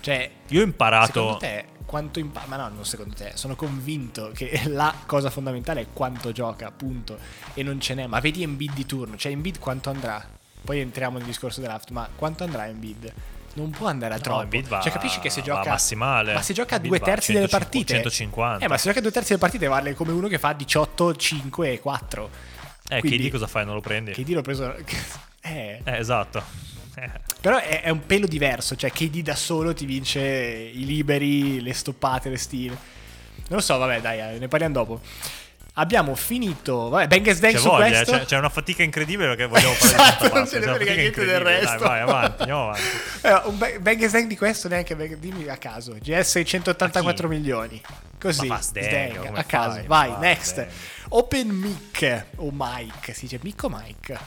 Cioè, Io ho imparato... secondo te quanto impara? Ma no, non secondo te, sono convinto che la cosa fondamentale è quanto gioca, appunto, e non ce n'è. Ma vedi Embiid di turno, cioè Embiid quanto andrà? Poi entriamo nel discorso draft, ma quanto andrà Embiid? Non può andare a No, troppo. Embiid va- cioè, capisci che se gioca massimale. Ma se gioca due terzi delle 150, partite 150. Eh, ma se gioca due terzi delle partite vale come uno che fa 18, 5 e 4. Eh, Quindi- KD cosa fai? Non lo prendi? KD l'ho preso eh, Eh, esatto. Però è, è un pelo diverso, cioè KD da solo ti vince i liberi, le stoppate, le steal. Non lo so, vabbè, dai, eh, ne parliamo dopo. Abbiamo finito, vabbè, Bang Dang C'è su voglia, questo. c'è, c'è una fatica incredibile perché vogliamo Esatto, parlare di non se ne una frega niente del resto. Dai, vai avanti, andiamo avanti. Eh, un ba- Bang Dang di questo neanche, bang- dimmi a caso. GS 184 A chi? milioni. Così, Sdang, come a caso. fai? Vai, next. Sdang. Open mic o mic, si dice mic o mic?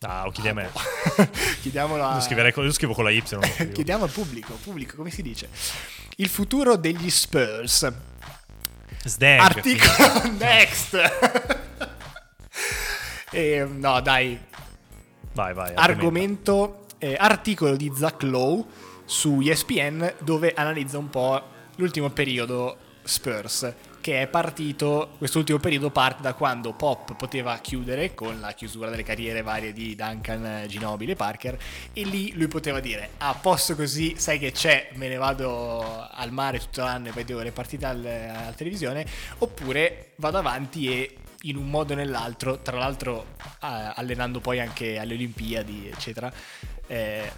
Ah, lo chiedi a me. Chiediamolo a... Io, con- io scrivo con la Y. Chiediamo al pubblico, pubblico, come si dice? Il futuro degli Spurs. Sdang. Articolo next. Eh, no, dai. Vai, vai. Argomento, eh, articolo di Zach Lowe su ESPN dove analizza un po' l'ultimo periodo Spurs. Che è partito, quest'ultimo periodo parte da quando Pop poteva chiudere con la chiusura delle carriere varie di Duncan, Ginobili e Parker e lì lui poteva dire a posto così, sai che c'è, me ne vado al mare tutto l'anno e vedo le partite alla televisione oppure vado avanti e in un modo o nell'altro, tra l'altro allenando poi anche alle Olimpiadi eccetera, eh,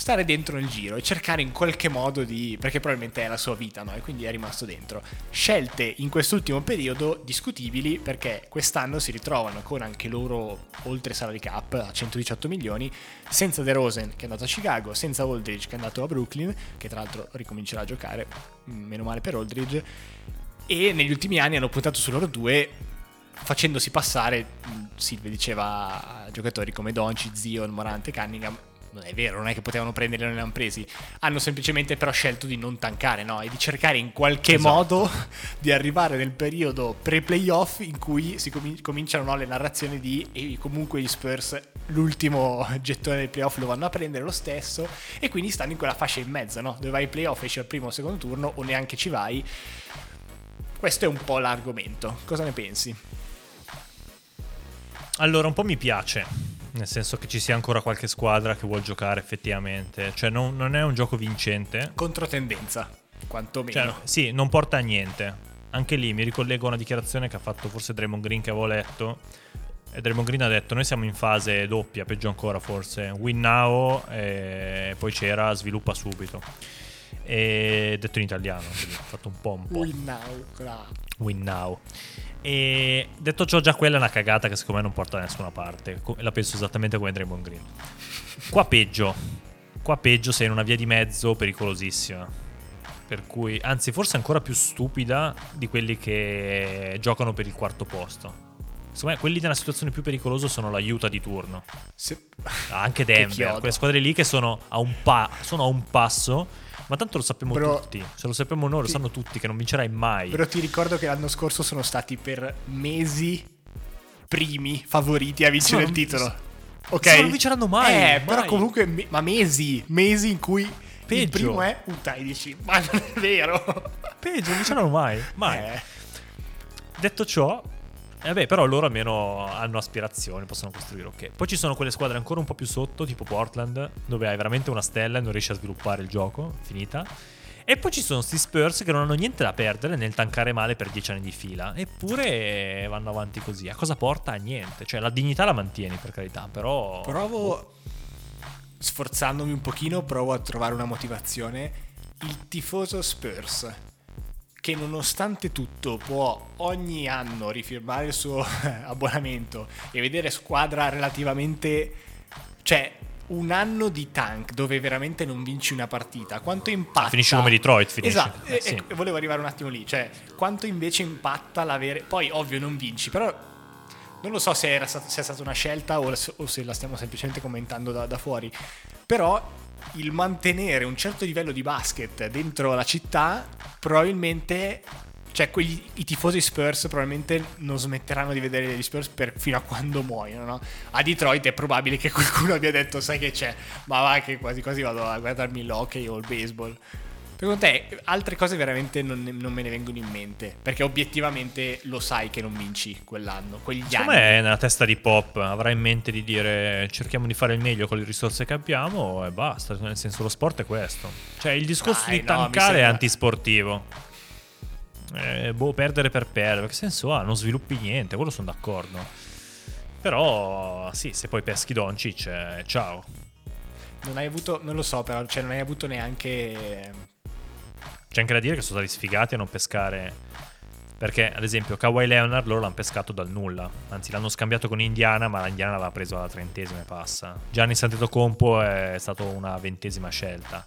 stare dentro nel giro e cercare in qualche modo di... perché probabilmente è la sua vita, no? E quindi è rimasto dentro. Scelte in quest'ultimo periodo discutibili perché quest'anno si ritrovano con anche loro oltre salary cap a 118 milioni, senza De Rosen che è andato a Chicago, senza Aldridge che è andato a Brooklyn, che tra l'altro ricomincerà a giocare, mm, meno male per Aldridge, e negli ultimi anni hanno puntato su loro due facendosi passare, mm, Silve diceva giocatori come Donci, Zion, Morante, Cunningham, non è vero, non è che potevano prenderli e non li hanno presi, hanno semplicemente però scelto di non tankare, no? E di cercare in qualche esatto. modo di arrivare nel periodo pre-playoff in cui si com- cominciano no, le narrazioni di e comunque gli Spurs l'ultimo gettone del playoff lo vanno a prendere lo stesso e quindi stanno in quella fascia in mezzo, no? Dove vai ai playoff esci al primo o secondo turno o neanche ci vai. Questo è un po' l'argomento. Cosa ne pensi? Allora, un po' mi piace nel senso che ci sia ancora qualche squadra che vuole giocare effettivamente. Cioè, non, non è un gioco vincente. Controtendenza, quantomeno. Cioè, sì, non porta a niente. Anche lì mi ricollego a una dichiarazione che ha fatto forse Draymond Green che avevo letto. E Draymond Green ha detto: Noi siamo in fase doppia, peggio ancora forse. Win now, e poi c'era sviluppa subito. E detto in italiano, quindi ho fatto un po' un po'. Win now. Win now. E detto ciò, già quella è una cagata che secondo me non porta da nessuna parte. La penso esattamente come Draymond Green. Qua peggio. Qua peggio sei in una via di mezzo pericolosissima. Per cui, anzi, forse ancora più stupida di quelli che giocano per il quarto posto. Secondo me quelli nella situazione più pericolosa sono l'aiuta di turno. Se... Anche Denver, quelle squadre lì che sono a un, pa- sono a un passo ma tanto lo sappiamo Però, tutti. Se lo sappiamo noi, lo ti, sanno tutti che non vincerai mai. Però ti ricordo che l'anno scorso sono stati per mesi primi favoriti a vincere il titolo. Ok. non vinceranno mai. Eh, mai. però comunque, ma mesi, mesi in cui Peggio. il primo è un tai dici, ma non è vero. Peggio, non vinceranno mai. Mai. Eh. Detto ciò, eh beh, però loro almeno hanno aspirazioni, possono costruire, ok. Poi ci sono quelle squadre ancora un po' più sotto, tipo Portland, dove hai veramente una stella e non riesci a sviluppare il gioco, finita. E poi ci sono questi Spurs che non hanno niente da perdere nel tankare male per dieci anni di fila. Eppure vanno avanti così. A cosa porta? A niente. Cioè, la dignità la mantieni, per carità, però... Provo, sforzandomi un pochino, provo a trovare una motivazione. Il tifoso Spurs che nonostante tutto può ogni anno rifirmare il suo abbonamento e vedere squadra relativamente... cioè un anno di tank dove veramente non vinci una partita, quanto impatta... Finisci come Detroit, finisci. Esatto, eh, sì. e, volevo arrivare un attimo lì, cioè quanto invece impatta l'avere... Poi ovvio non vinci, però non lo so se, era stato, se è stata una scelta o, o, se la stiamo semplicemente commentando da, da fuori, però il mantenere un certo livello di basket dentro la città probabilmente cioè quegli, i tifosi Spurs probabilmente non smetteranno di vedere gli Spurs per, fino a quando muoiono no? a Detroit è probabile che qualcuno abbia detto sai che c'è ma va che quasi quasi vado a guardarmi l'hockey o il baseball Secondo te altre cose veramente non, non, me ne vengono in mente? Perché obiettivamente lo sai che non vinci quell'anno, quegli Secondo anni. me è nella testa di Pop, avrà in mente di dire cerchiamo di fare il meglio con le risorse che abbiamo e basta, nel senso lo sport è questo. Cioè il discorso Dai, di no, tankare sembra... è antisportivo. Eh, boh, perdere per perdere, che senso ha? Non sviluppi niente, quello sono d'accordo. Però sì, se poi peschi Doncic, eh, ciao. Non hai avuto, non lo so, però, cioè non hai avuto neanche c'è anche da dire che sono stati sfigati a non pescare. Perché, ad esempio, Kawhi Leonard loro l'hanno pescato dal nulla. Anzi, l'hanno scambiato con Indiana, ma l'Indiana l'aveva preso alla trentesima e passa. Gianni Santetocompo è stata una ventesima scelta.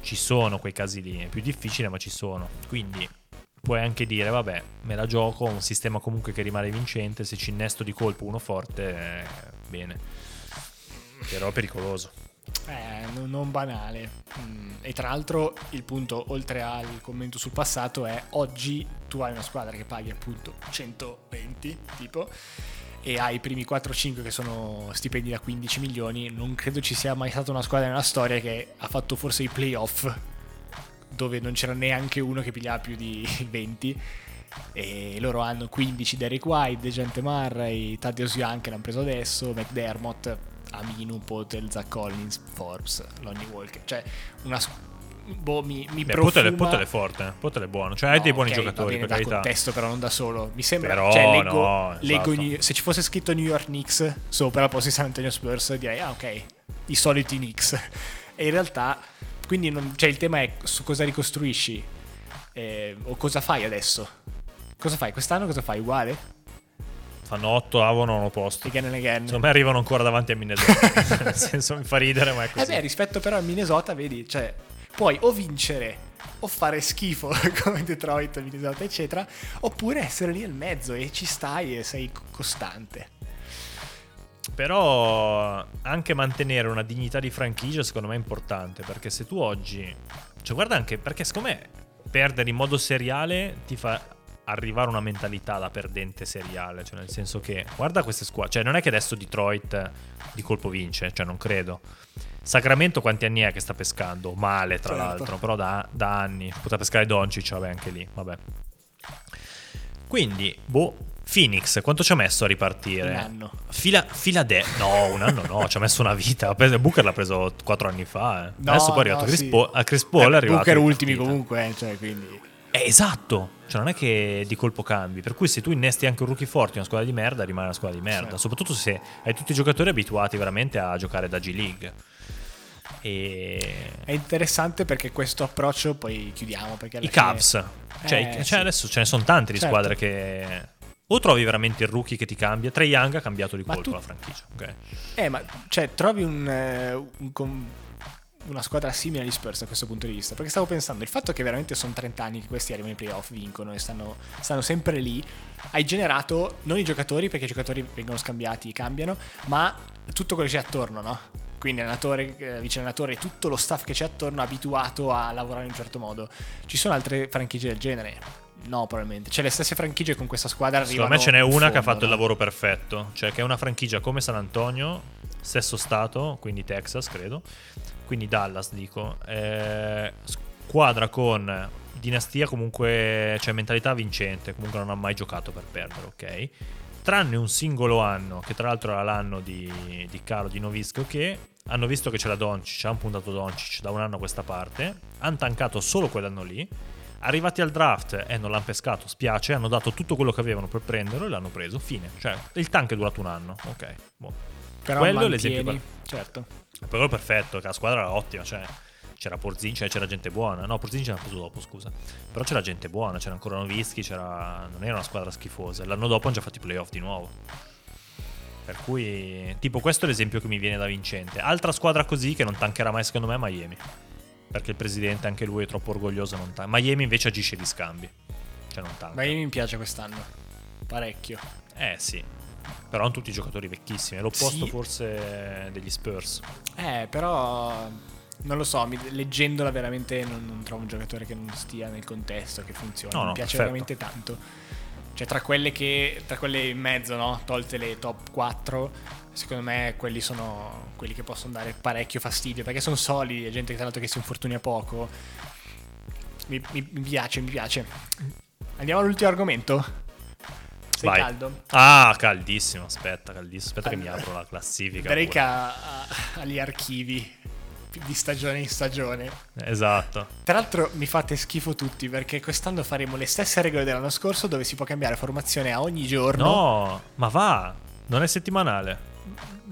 Ci sono quei casi lì. È più difficile, ma ci sono. Quindi puoi anche dire, vabbè, me la gioco, un sistema comunque che rimane vincente. Se ci innesto di colpo uno forte, eh, bene. Però è pericoloso. Eh, non banale. Mm. E tra l'altro il punto, oltre al commento sul passato, è oggi tu hai una squadra che paghi appunto 120 tipo e hai i primi 4-5 che sono stipendi da 15 milioni. Non credo ci sia mai stata una squadra nella storia che ha fatto forse i playoff dove non c'era neanche uno che pigliava più di 20 E loro hanno 15 Derek White, Dejante Murray, Thaddeus Young che l'hanno preso adesso, McDermott, Aminu, Potel, Zach Collins, Forbes, Lonnie Walker. Cioè, una... Boh, mi, mi Beh, profuma... Potel, è forte, eh. Potel è buono. Cioè, hai No, dei buoni ok, giocatori, bene, per carità. contesto, però non da solo. Mi sembra. Però cioè, leggo, no, leggo esatto. New- se ci fosse scritto New York Knicks sopra, posto San Antonio Spurs, direi, ah, ok, i soliti Knicks. E in realtà, quindi, non- cioè, il tema è su cosa ricostruisci eh, o cosa fai adesso. Cosa fai? Quest'anno cosa fai? Uguale? Fanno 8, avo, nono posto. Again and again. Secondo me arrivano ancora davanti a Minnesota. Nel senso, mi fa ridere, ma è Eh così. beh, rispetto però a Minnesota, vedi, cioè, puoi o vincere o fare schifo come Detroit, Minnesota, eccetera, oppure essere lì nel mezzo e ci stai e sei co- costante. Però anche mantenere una dignità di franchigia secondo me è importante perché se tu oggi cioè guarda anche perché secondo me perdere in modo seriale ti fa arrivare a una mentalità da perdente seriale, cioè nel senso che guarda queste squadre, cioè non è che adesso Detroit di colpo vince, cioè non credo. Sacramento quanti anni è che sta pescando? Male tra Certo. l'altro, però da, da anni. Poteva pescare Doncic, vabbè anche lì, vabbè. Quindi, boh, Phoenix, quanto ci ha messo a ripartire? Un anno. Fila, Filade- no, un anno no, ci ha messo una vita. Booker l'ha preso quattro anni fa. eh. No, Adesso poi è arrivato no, Chris sì. Paul. A Chris Paul Eh, è arrivato. Booker ultimi partita. comunque, eh, cioè, quindi... Eh, esatto. Cioè, non è che di colpo cambi. Per cui se tu innesti anche un rookie forte in una squadra di merda, rimane una squadra di merda. Certo. Soprattutto se hai tutti i giocatori abituati veramente a giocare da G League. E. È interessante perché questo approccio, poi chiudiamo, I fine- Cavs. Cioè, Eh, cioè, sì. adesso ce ne sono tante di Certo. squadre che. O trovi veramente il rookie che ti cambia. Trey Young ha cambiato di Ma colpo tu- la franchigia. ok? Eh, ma cioè, trovi un, eh, un una squadra simile agli Spurs da questo punto di vista. Perché stavo pensando, il fatto che veramente sono 30 anni che questi arrivano ai playoff, vincono e stanno, stanno sempre lì, hai generato non i giocatori, perché i giocatori vengono scambiati, cambiano, ma tutto quello che c'è attorno, no? Quindi allenatore, eh, vice allenatore, tutto lo staff che c'è attorno abituato a lavorare in un certo modo. Ci sono altre franchigie del genere? No, probabilmente. Cioè, le stesse franchigie con questa squadra arrivano. Secondo me ce n'è una che ha fondo, fatto il no? lavoro perfetto, cioè che è una franchigia come San Antonio, stesso stato, quindi Texas credo, quindi Dallas dico, eh, squadra con dinastia comunque, cioè mentalità vincente, comunque non ha mai giocato per perdere, ok? Tranne un singolo anno, che tra l'altro era l'anno di, di Caro di Novisco, che hanno visto che c'era Doncic, hanno puntato Doncic da un anno a questa parte, hanno tancato solo quell'anno lì, Arrivati al draft e non l'hanno pescato, spiace, hanno dato tutto quello che avevano per prenderlo e l'hanno preso, fine. Cioè, il tank è durato un anno, ok. boh. Però Quello è l'esempio Certo. Quello è perfetto, che la squadra era ottima, cioè c'era Porzingis, cioè, c'era gente buona. No, Porzingis l'hanno preso dopo, scusa. Però c'era gente buona, c'era ancora Novischi, c'era... non era una squadra schifosa. L'anno dopo hanno già fatto i playoff di nuovo. Per cui, tipo, questo è l'esempio che mi viene da vincente. Altra squadra così che non tancherà mai, secondo me, è Miami. Perché il presidente, anche lui, è troppo orgoglioso. Non tan- Miami invece agisce di scambi. Cioè, non tanca. Miami mi piace quest'anno. Parecchio. Eh sì. Però hanno tutti giocatori vecchissimi. È l'opposto Sì. forse degli Spurs. Eh, però non lo so, mi- leggendola veramente non, non trovo un giocatore che non stia nel contesto, che funzioni. No, mi no, piace perfetto. veramente tanto. Cioè, tra quelle che. Tra quelle in mezzo, no? Tolte le top 4. Secondo me quelli sono quelli che possono dare parecchio fastidio. Perché sono solidi, è gente che tra l'altro che si infortunia poco. Mi, mi- mi piace, mi piace. Andiamo all'ultimo argomento. Sei Vai. caldo? Ah, caldissimo. Aspetta, caldissimo. Aspetta che mi Allora, apro la classifica. Drake ha, ha- ha gli archivi di stagione in stagione. Esatto. Tra l'altro mi fate schifo tutti perché quest'anno faremo le stesse regole dell'anno scorso dove si può cambiare formazione a ogni giorno. No, ma va. Non è settimanale.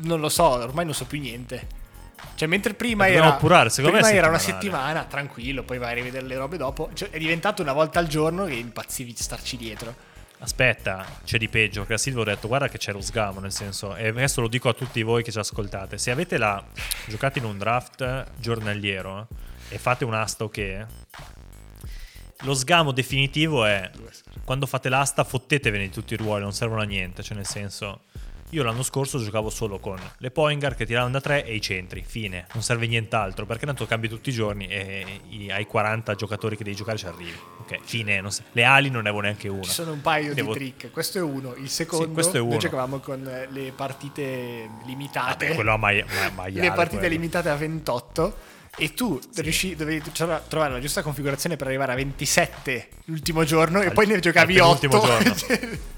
Non lo so, ormai non so più niente. Cioè, mentre prima dobbiamo era, appurare, secondo me prima è era una settimana, tranquillo, poi vai a rivedere le robe dopo. Cioè, è diventato una volta al giorno che impazzivi di starci dietro. Aspetta, c'è di peggio. Perché a Silvio ho detto, guarda che c'è lo sgamo. Nel senso, e adesso lo dico a tutti voi che ci ascoltate. Se avete la. giocate in un draft giornaliero eh, e fate un'asta ok. Lo sgamo definitivo è quando fate l'asta, fottetevene di tutti i ruoli, non servono a niente. Cioè, nel senso, io l'anno scorso giocavo solo con le Poingar che tiravano da 3 e i centri. Fine, non serve nient'altro perché tanto cambi tutti i giorni e ai 40 giocatori che devi giocare ci arrivi. Ok, fine. non se- le ali non ne avevo neanche una. Ci sono un paio Devo- di trick. Questo è uno. Il secondo, questo è uno. noi giocavamo con le partite limitate. Vabbè, quello a mai- ma- maiale, le partite quello. limitate a 28 E tu riusci, dovevi tro- trovare la giusta configurazione per arrivare a 27 l'ultimo giorno e Al- poi ne giocavi al 8 penultimo giorno.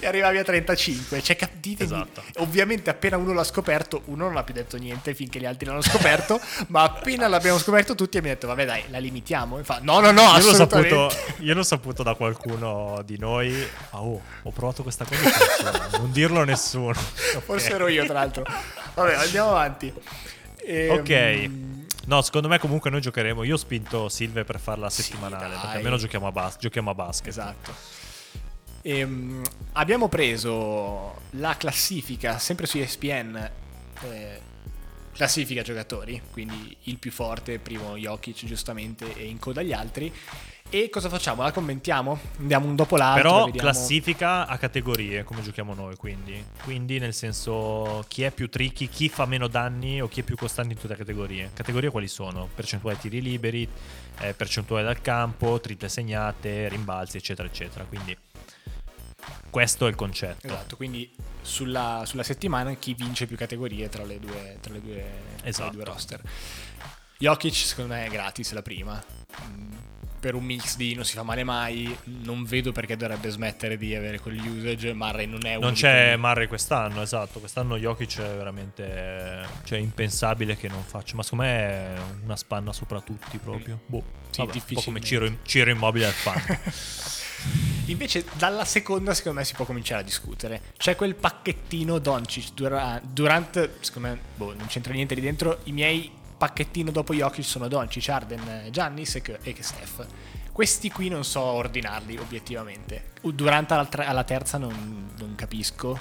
e arrivavi a 35. Cioè, cap- ditemi- Esatto. Ovviamente appena uno l'ha scoperto, uno non ha più detto niente finché gli altri l'hanno scoperto, ma appena l'abbiamo scoperto tutti abbiamo detto vabbè dai, la limitiamo. E fa no, no, no, Io l'ho, saputo, io l'ho saputo da qualcuno di noi. Ah, oh, ho provato questa cosa. e non dirlo a nessuno. Forse Ok. ero io, tra l'altro. Vabbè, andiamo avanti. Ehm, Ok. No, secondo me comunque noi giocheremo. Io ho spinto Silve per farla settimanale. dai. perché almeno giochiamo a, bas- giochiamo a basket. Esatto. Ehm, abbiamo preso la classifica sempre su ESPN. eh, classifica giocatori, quindi il più forte, primo Jokic giustamente e in coda agli altri. E cosa facciamo? La commentiamo? Andiamo un dopo l'altro. Però vediamo- classifica a categorie, come giochiamo noi, quindi. Quindi nel senso chi è più tricky, chi fa meno danni o chi è più costante in tutte le categorie. Categorie quali sono? Percentuale tiri liberi, eh, percentuale dal campo, triple segnate, rimbalzi, eccetera, eccetera. Quindi questo è il concetto. Esatto, quindi sulla, sulla settimana chi vince più categorie tra le due, tra le due, tra le Esatto. due roster. Jokic secondo me è gratis la prima. Mm, Per un mix di non si fa male mai, non vedo perché dovrebbe smettere di avere quegli usage. Murray non è uno Non c'è Murray quest'anno, esatto. Quest'anno Jokic è veramente cioè, impensabile che non faccia. Ma secondo me è una spanna sopra tutti proprio. Boh, Sì, vabbè, un po' come. Ciro, Ciro Immobile al fan. Invece dalla seconda secondo me si può cominciare a discutere. C'è quel pacchettino Doncic Dura- Durant, secondo me boh, non c'entra niente lì dentro. I miei pacchettino dopo Jokic sono Doncic, Arden, Giannis e, che- e che Steph. Questi qui non so ordinarli obiettivamente. Durant alla, terza non, non capisco.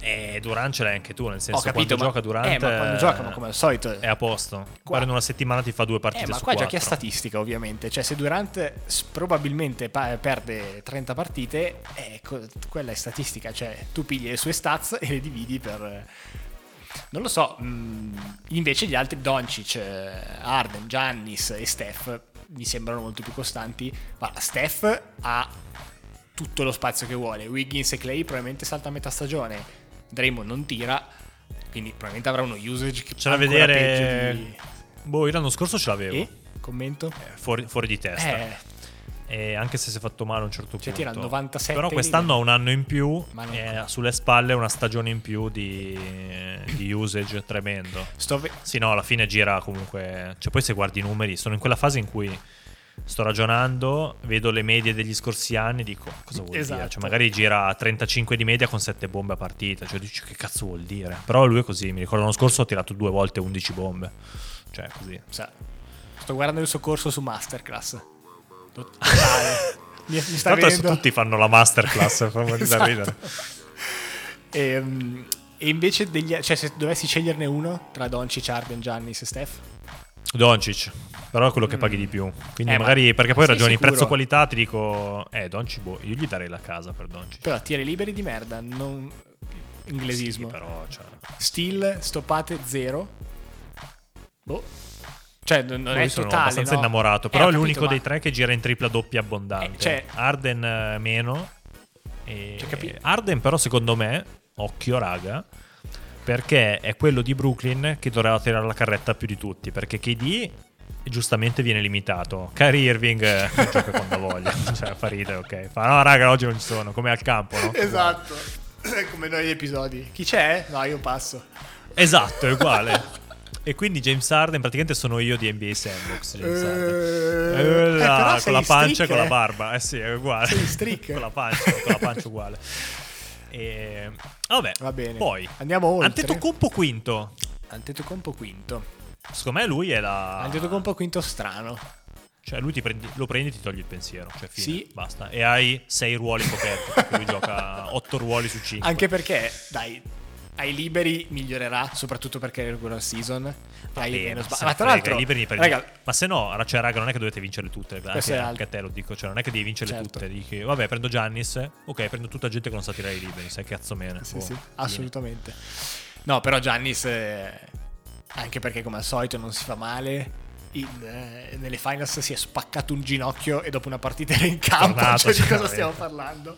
E Durant ce l'hai anche tu, nel senso quando ma, gioca Durant eh, ma quando eh, giocano come al solito è a posto. Qua- Guarda, in una settimana ti fa due partite Eh, ma qua giochi a statistica, ovviamente. Cioè, se Durant probabilmente pa- perde 30 partite, eh, co- quella è statistica. Cioè, tu pigli le sue stats e le dividi per. Non lo so. mh, invece gli altri, Doncic, eh, Arden, Giannis e Steph, mi sembrano molto più costanti. Ma Steph ha tutto lo spazio che vuole. Wiggins e Clay probabilmente salta a metà stagione. Draymond non tira. Quindi probabilmente avrà uno usage che C'è da vedere. peggio di- Boh, io l'anno scorso ce l'avevo. E? Commento? Eh, Fuori, fuori di testa. Eh, E anche se si è fatto male a un certo Cioè, punto. tira il 97 Però quest'anno ha un anno in più e ha sulle spalle una stagione in più di, di usage tremendo. ve- Sì, no, alla fine gira comunque. Cioè, poi se guardi i numeri, sono in quella fase in cui sto ragionando, vedo le medie degli scorsi anni, dico cosa vuol Esatto. dire? Cioè, magari gira a 35 di media con 7 bombe a partita. Cioè, dici che cazzo vuol dire? Però lui è così. Mi ricordo l'anno scorso ha tirato due volte 11 bombe. Cioè, così. sa- sto guardando il suo corso su Masterclass. Mi, mi sta l'altro adesso tutti fanno la masterclass, fa Esatto. ridere. Ehm, E, invece degli... Cioè, se dovessi sceglierne uno tra Doncic, Arden, Giannis e Steph, Doncic, però è quello che paghi di più. Quindi Eh, ma magari perché poi ragioni sicuro? prezzo-qualità, ti dico, eh, Doncic, boh, io gli darei la casa per Doncic. però tiri liberi di merda, non inglesismo. Sì, però, cioè, Steal, stoppate, zero. Boh. Cioè, non, io è sono totale, abbastanza no? innamorato. Eh, Però ho è l'unico capito, dei ma- tre che gira in tripla doppia abbondante. Eh, cioè- Arden eh, meno. E Cioè, capi- Arden, però, secondo me, occhio, raga. Perché è quello di Brooklyn che doveva tirare la carretta più di tutti. Perché KD giustamente viene limitato. Kyrie Irving eh, gioca quando voglia. cioè, fa ridere, ok. Fa, no, raga, oggi non ci sono. Come al campo, no? Esatto. Come noi gli episodi. Chi c'è? No, io passo. Esatto, è uguale. e quindi James Harden praticamente sono io di NBA Sandbox. James Harden. Eh, Eh, là, però con la pancia streak, e con la eh. barba. Eh sì, è uguale. Con la pancia, con la pancia uguale. E... Vabbè, Va bene. Poi, Andiamo oltre. Antetokounmpo quinto. Antetokounmpo quinto. Secondo me lui è la... Antetokounmpo quinto strano. Cioè lui ti prendi- lo prendi e ti togli il pensiero. Cioè fine, Sì. basta. E hai sei ruoli coperti. lui gioca otto ruoli su cinque. Anche perché, dai, ai liberi migliorerà, soprattutto perché è regular season. Hai Bene, meno sba- Ma tra l'altro, liberi li prendi. raga, ma se no, cioè, raga, non è che dovete vincere tutte. Anche, anche a te lo dico. Cioè, non è che devi vincere Certo. tutte. Dici, vabbè, prendo Giannis. Ok, prendo tutta gente che non sa tirare i liberi. Sai cazzo meno. sì, Boh, sì, assolutamente. No, però Giannis, eh, anche perché come al solito non si fa male. in, eh, nelle finals si è spaccato un ginocchio e dopo una partita era in campo. Tornato, cioè, di cosa stiamo parlando?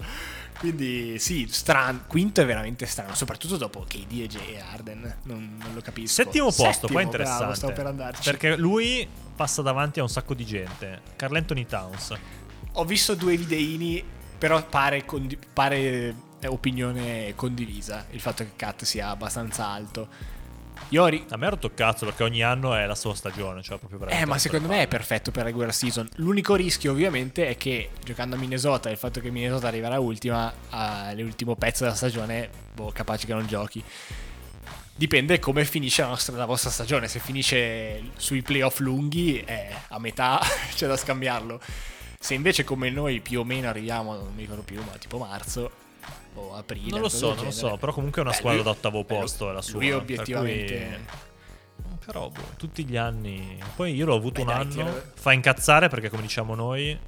Quindi sì, strano. Quinto è veramente strano, soprattutto dopo KD e J. Arden. Non, non lo capisco. Settimo posto, Settimo, qua è interessante. bravo, stavo per andarci. Perché lui passa davanti a un sacco di gente. Carl Anthony Towns. Ho visto due videini, però pare, condi- pare è opinione condivisa il fatto che Cat sia abbastanza alto. Io ri- A me ha rotto cazzo perché ogni anno è la sua stagione. Cioè proprio Eh, ma la secondo me è perfetto per regular season. L'unico rischio, ovviamente, è che giocando a Minnesota, il fatto che Minnesota arriverà ultima, all'ultimo pezzo della stagione, boh, capace che non giochi. Dipende come finisce la, nostra, la vostra stagione. Se finisce sui playoff lunghi, eh, a metà c'è da scambiarlo. Se invece, come noi, più o meno arriviamo, non mi ricordo più, ma tipo marzo o aprile. Non lo so, non lo so. Però comunque è una Beh, squadra lui- da ottavo beh, posto. lui- è la sua. Lui per obiettivamente... cui- Però boh, tutti gli anni. Poi io l'ho avuto Beh, un dai, anno. Fa incazzare perché, come diciamo noi,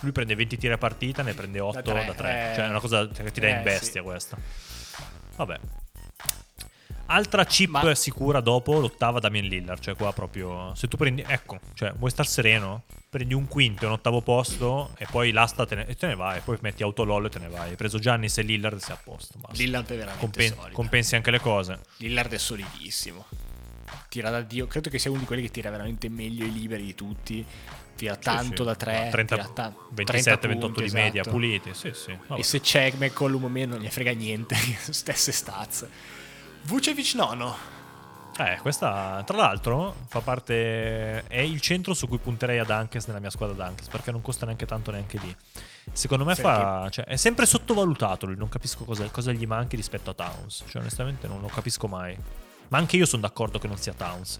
lui prende 20 tiri a partita, ne prende 8 da tre, 3. eh. Cioè, è una cosa che ti dà Eh, in bestia sì. questa. Vabbè. Altra chip Ma- sicura dopo l'ottava Damien Lillard. Cioè, qua proprio. Se tu prendi. Ecco, cioè, vuoi star sereno? Prendi un quinto e un ottavo posto e poi l'asta te ne, e te ne vai. Poi metti autolol e te ne vai. Hai preso Giannis e Lillard e sei a posto. basta. Lillard è veramente Compen- solido. compensi anche le cose. Lillard è solidissimo. Tira da Dio. Credo che sia uno di quelli che tira veramente meglio i liberi di tutti. Tira tanto Sì, sì. da 3. 30, tira ta- 27, 30 28 punti, di media, esatto. puliti. Sì, sì. vabbè. E se c'è McCollum o meno, non gli frega niente. Stesse stats. Vucevic nono. Eh, questa tra l'altro fa parte. È il centro su cui punterei ad Dunkes nella mia squadra Dunkes perché non costa neanche tanto neanche lì. Secondo me fa. Cioè, è sempre sottovalutato lui. Non capisco cosa, cosa gli manchi rispetto a Towns. Cioè, onestamente, non lo capisco mai. Ma anche io sono d'accordo che non sia Towns.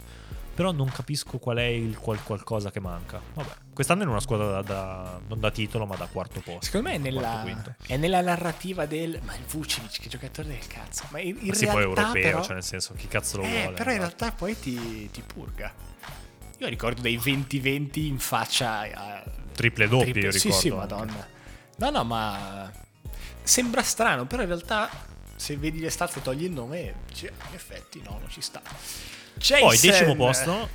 Però non capisco qual è il qual- qualcosa che manca. Vabbè, quest'anno è una squadra da, da- non da titolo, ma da quarto posto. Secondo me è nella, è nella narrativa del. Ma il Vucevic, che giocatore del cazzo. Ma in, in Ma sì, realtà. poi è europeo, però, cioè nel senso, chi cazzo lo eh, vuole? però in realtà poi ti, ti purga. Io ricordo dei 20-20 in faccia a Triple doppie, triple- io Sì, ricordo. sì, anche. madonna. No, no, ma sembra strano, però in realtà se vedi le stats e togli il nome, "Ah, in effetti no, non ci sta. Poi, Jason- decimo posto,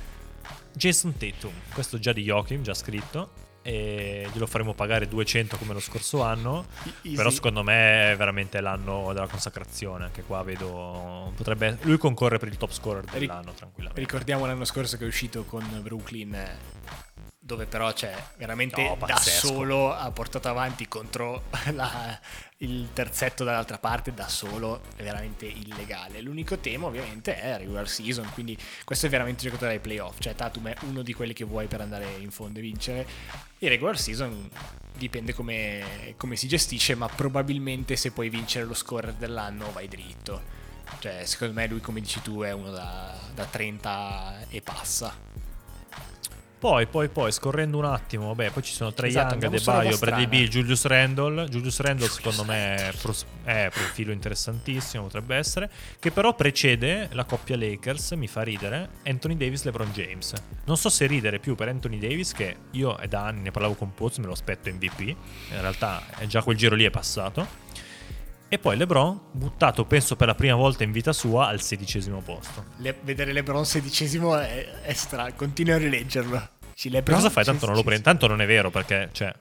Jason Tatum. Questo già di Joachim, già scritto. E glielo faremo pagare 200 come lo scorso anno. Easy. Però secondo me è veramente l'anno della consacrazione. Anche qua vedo. Potrebbe. Lui concorre per il top scorer Ric- dell'anno, tranquillamente. Ricordiamo l'anno scorso che è uscito con Brooklyn, dove però c'è veramente No, da solo ha portato avanti contro la- il terzetto dall'altra parte, da solo è veramente illegale. L'unico tema ovviamente è regular season, quindi questo è veramente un giocatore ai playoff, cioè Tatum è uno di quelli che vuoi per andare in fondo e vincere. Il regular season dipende come, come si gestisce, ma probabilmente se puoi vincere lo scorer dell'anno vai dritto. Cioè, secondo me lui, come dici tu, è uno da, da 30 e passa. Poi, poi, poi, scorrendo un attimo, vabbè, poi ci sono Trae Esatto, Young, De Baio. Bradley Bill, Julius Randle. Julius Randle, secondo me, è, pros- è profilo interessantissimo, potrebbe essere. Che però precede la coppia Lakers, mi fa ridere, Anthony Davis, LeBron James. Non so se ridere più per Anthony Davis, che io è da anni ne parlavo con Poz, me lo aspetto MVP. In realtà è già quel giro lì è passato. E poi LeBron, buttato penso per la prima volta in vita sua al sedicesimo posto. Le- vedere LeBron sedicesimo è, è strano, continua a rileggerlo. Sì, Per LeBron cosa fai? Tanto non lo prendi. Tanto non è vero perché, cioè,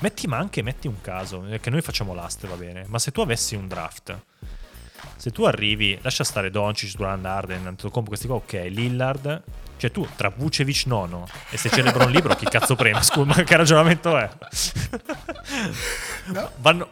metti ma anche metti un caso, eh, che noi facciamo l'ast, va bene. Ma se tu avessi un draft, se tu arrivi, lascia stare Doncic, Durant, Arden, Antetokounmpo, questi qua, ok, Lillard, cioè tu tra Vucevic nono e se c'è LeBron libero, chi cazzo prende? Scusa, ma che ragionamento è? No. Vanno...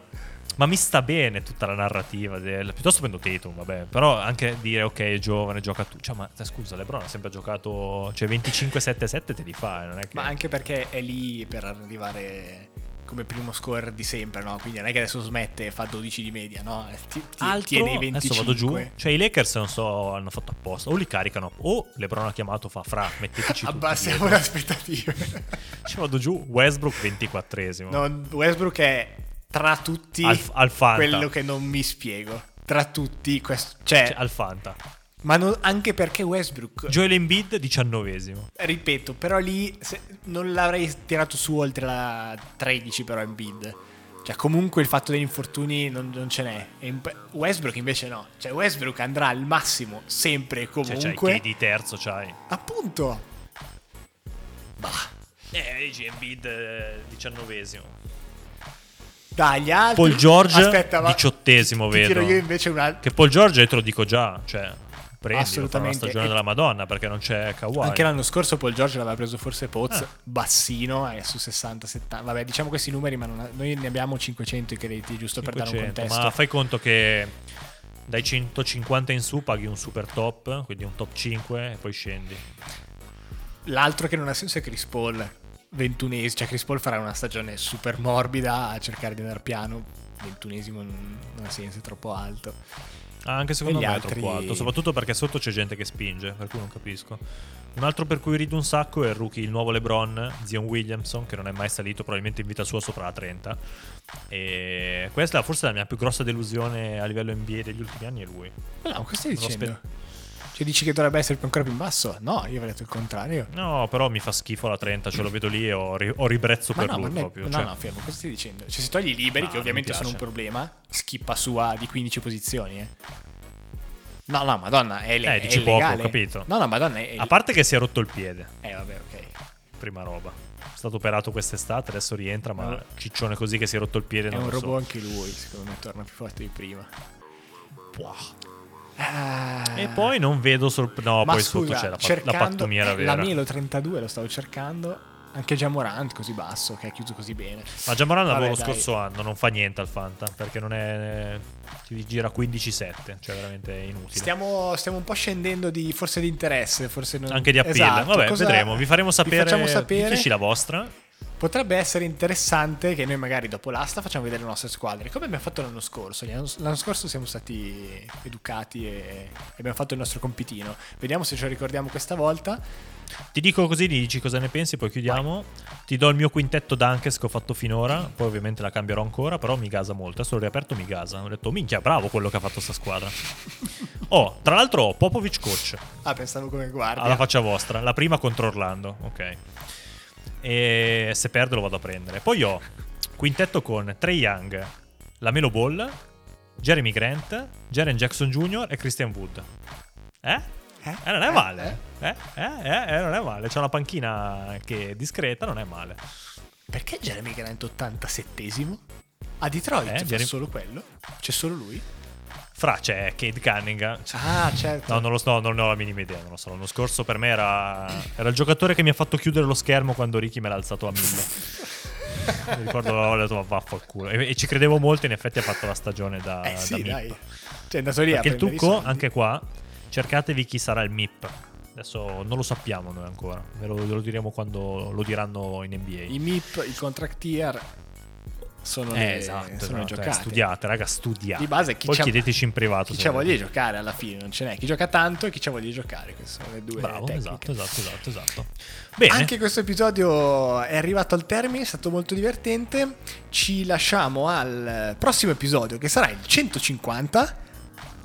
Ma mi sta bene tutta la narrativa del... Piuttosto prendo Tatum, vabbè. Però anche dire, ok, è giovane, gioca tu. Cioè, ma te, scusa, LeBron ha sempre giocato... Cioè, 25-7-7 te li fa, non è che... Ma anche perché è lì per arrivare come primo scorer di sempre, no? Quindi non è che adesso smette e fa 12 di media, no? Eh, Ti, ti- Altro, tiene i 25. adesso vado giù. Cioè, i Lakers non so, hanno fatto apposta. O li caricano, o LeBron ha chiamato, fa fra, metteteci Abbassiamo le aspettative. Ci vado giù, Westbrook 24esimo. No, Westbrook è tra tutti Al- al quello che non mi spiego. Tra tutti, questo, cioè, Cioè, al Fanta. ma non- anche perché Westbrook, Joel Embiid 19esimo. ripeto, però lì se- non l'avrei tirato su oltre la 13 però Embiid. Cioè comunque il fatto degli infortuni non, non ce n'è. In- Westbrook invece no. Cioè Westbrook andrà al massimo sempre e Cioè, comunque. c'hai KD terzo, c'hai. Appunto. Bah. Eh, dici Embiid eh, 19esimo. Dai, altri. Paul George, Aspetta, ma diciottesimo vedo. io invece una. Che Paul George te lo dico già, cioè prendi, fa una Assolutamente. stagione E- della Madonna perché non c'è Kawhi. Anche l'anno scorso Paul George l'aveva preso forse Poz, Ah. bassino, è su 60-70. Vabbè, diciamo questi numeri, ma ha- noi ne abbiamo 500 i crediti, giusto per dare un 500, contesto. ma fai conto che dai 150 in su paghi un super top, quindi un top 5 e poi scendi. L'altro che non ha senso è Chris Paul, 21esimo, cioè Chris Paul farà una stagione super morbida a cercare di andare piano, 21esimo non, non ha senso, è troppo alto. Ah, anche secondo me altri- è troppo alto, soprattutto perché sotto c'è gente che spinge, per cui non capisco. Un altro per cui rido un sacco è il rookie, il nuovo LeBron, Zion Williamson, che non è mai salito probabilmente in vita sua sopra la 30. E questa è forse la mia più grossa delusione a livello NBA degli ultimi anni è lui. No, cosa stai Non lo Cioè dici che dovrebbe essere ancora più in basso? No, io avrei detto il contrario. No, però mi fa schifo la 30, ce lo vedo lì e ho, ri- ho ribrezzo Ma per no, lui proprio. no, cioè- no, fermo, cosa stai dicendo? Cioè se togli i liberi, Ah, che ovviamente sono un problema, schippa sua di 15 posizioni, eh. No, no, madonna, è, le- Eh, è dici poco, ho legale. capito. No, no, madonna, è... A parte che si è rotto il piede, Eh, vabbè, ok. prima roba. È stato operato quest'estate, adesso rientra, ma No. ciccione così che si è rotto il piede È non un lo robot so. anche lui, secondo me torna più forte di prima. Ah. E poi non vedo sorp- No, Ma poi scusa, sotto c'è la, pat- cercando, la pattumiera eh, vera. La Mielo 32 lo stavo cercando. Anche Jamorant così basso, che ha chiuso così bene. Ma Jamoran Vabbè, l'avevo lo scorso anno, non fa niente al Fanta, perché non è... ti gira 15-7, cioè veramente inutile. Stiamo, stiamo un po' scendendo di, forse di interesse, forse non- Anche di appeal. Esatto, Vabbè, cosa- vedremo, vi faremo sapere. facciamo sapere. Diteci la vostra. Potrebbe essere interessante che noi magari dopo l'asta facciamo vedere le nostre squadre, come abbiamo fatto l'anno scorso. L'anno, scorso siamo stati educati e abbiamo fatto il nostro compitino. Vediamo se ce lo ricordiamo questa volta. Ti dico così, dici cosa ne pensi, poi chiudiamo. Ti do il mio quintetto Dunkes che ho fatto finora, poi ovviamente la cambierò ancora, però mi gasa molto. Adesso l'ho riaperto, mi gasa. Ho detto, minchia, bravo quello che ha fatto sta squadra. Oh, tra l'altro ho Popovic coach, Ah, pensavo come guardia. alla faccia vostra. La prima contro Orlando, ok. E se perde lo vado a prendere. Poi ho quintetto con Trey Young, la Melo Ball, Jeremy Grant, Jaren Jackson Jr. e Christian Wood. Eh? Eh? Eh, non è Eh? male. Eh? Eh? Eh? Eh, non è male. C'è una panchina che è discreta, non è male. Perché Jeremy Grant 87esimo? A Detroit Eh, fa Jeremy- solo quello? C'è solo lui? Fra c'è Kate Cunningham. Ah, certo. No, non lo so, non ne ho la minima idea, non lo so. L'anno scorso per me era, era il giocatore che mi ha fatto chiudere lo schermo quando Ricky me l'ha alzato a 1000. Mi ricordo ho detto "Ma vaffanculo. E, e ci credevo molto, in effetti ha fatto la stagione da, Eh da sì, MIP. dai. Cioè, andato lì Perché il trucco, anche qua, cercatevi chi sarà il MIP. Adesso non lo sappiamo noi ancora, ve lo, ve lo diremo quando lo diranno in NBA. I MIP, i contract tier sono, Eh, le, esatto, sono esatto, giocate. studiate, raga, studiate. Di base chi Poi chiedeteci in privato. Chi c'ha voglia di giocare alla fine, non ce n'è. Chi gioca tanto e chi c'ha voglia di giocare. Queste sono le due Bravo, tecniche. esatto, esatto, esatto, esatto. Bene, Anche questo episodio è arrivato al termine, è stato molto divertente. Ci lasciamo al prossimo episodio che sarà il 150.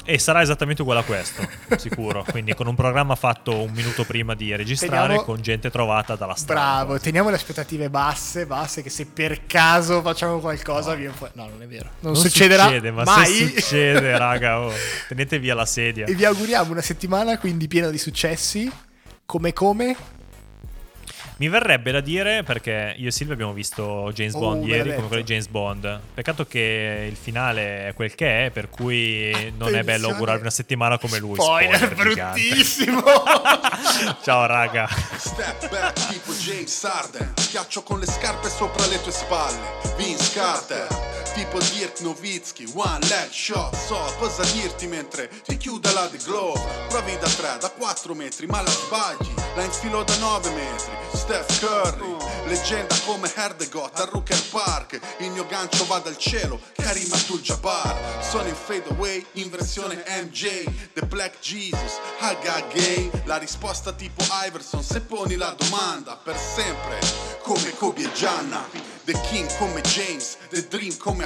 E sarà esattamente uguale a questo, sicuro. Quindi con un programma fatto un minuto prima di registrare, Teniamo- con gente trovata dalla strada. Bravo, teniamo le aspettative basse, basse, che se per caso facciamo qualcosa viene fuori. No, non è vero. Non, Non succederà succede, ma mai. se succede, raga, oh, tenete via la sedia. e vi auguriamo una settimana quindi piena di successi. Come come? Mi verrebbe da dire, perché io e Silvia abbiamo visto James Oh, Bond ieri, come quello di James Bond. Peccato che il finale è quel che è, per cui non è bello Attenzione. augurarvi una settimana come lui. Spoiler, gigante. bruttissimo. Ciao raga. Step back tipo James Harden Schiaccio con le scarpe sopra le tue spalle Vince Carter Tipo Dirk Nowitzki One leg shot So cosa dirti mentre ti chiude la The Glove Provi da 3, da 4 metri ma la sbagli. La infilo da 9 metri Steph Curry. Leggenda come Herdegot a Rooker Park. Il mio gancio va dal cielo Karim Abdul-Jabbar. Sono in fadeaway in versione MJ The Black Jesus Haga Gay. La risposta tipo Iverson Se poni la domanda per sempre Come Kobe e Gianna. The King come James The Dream come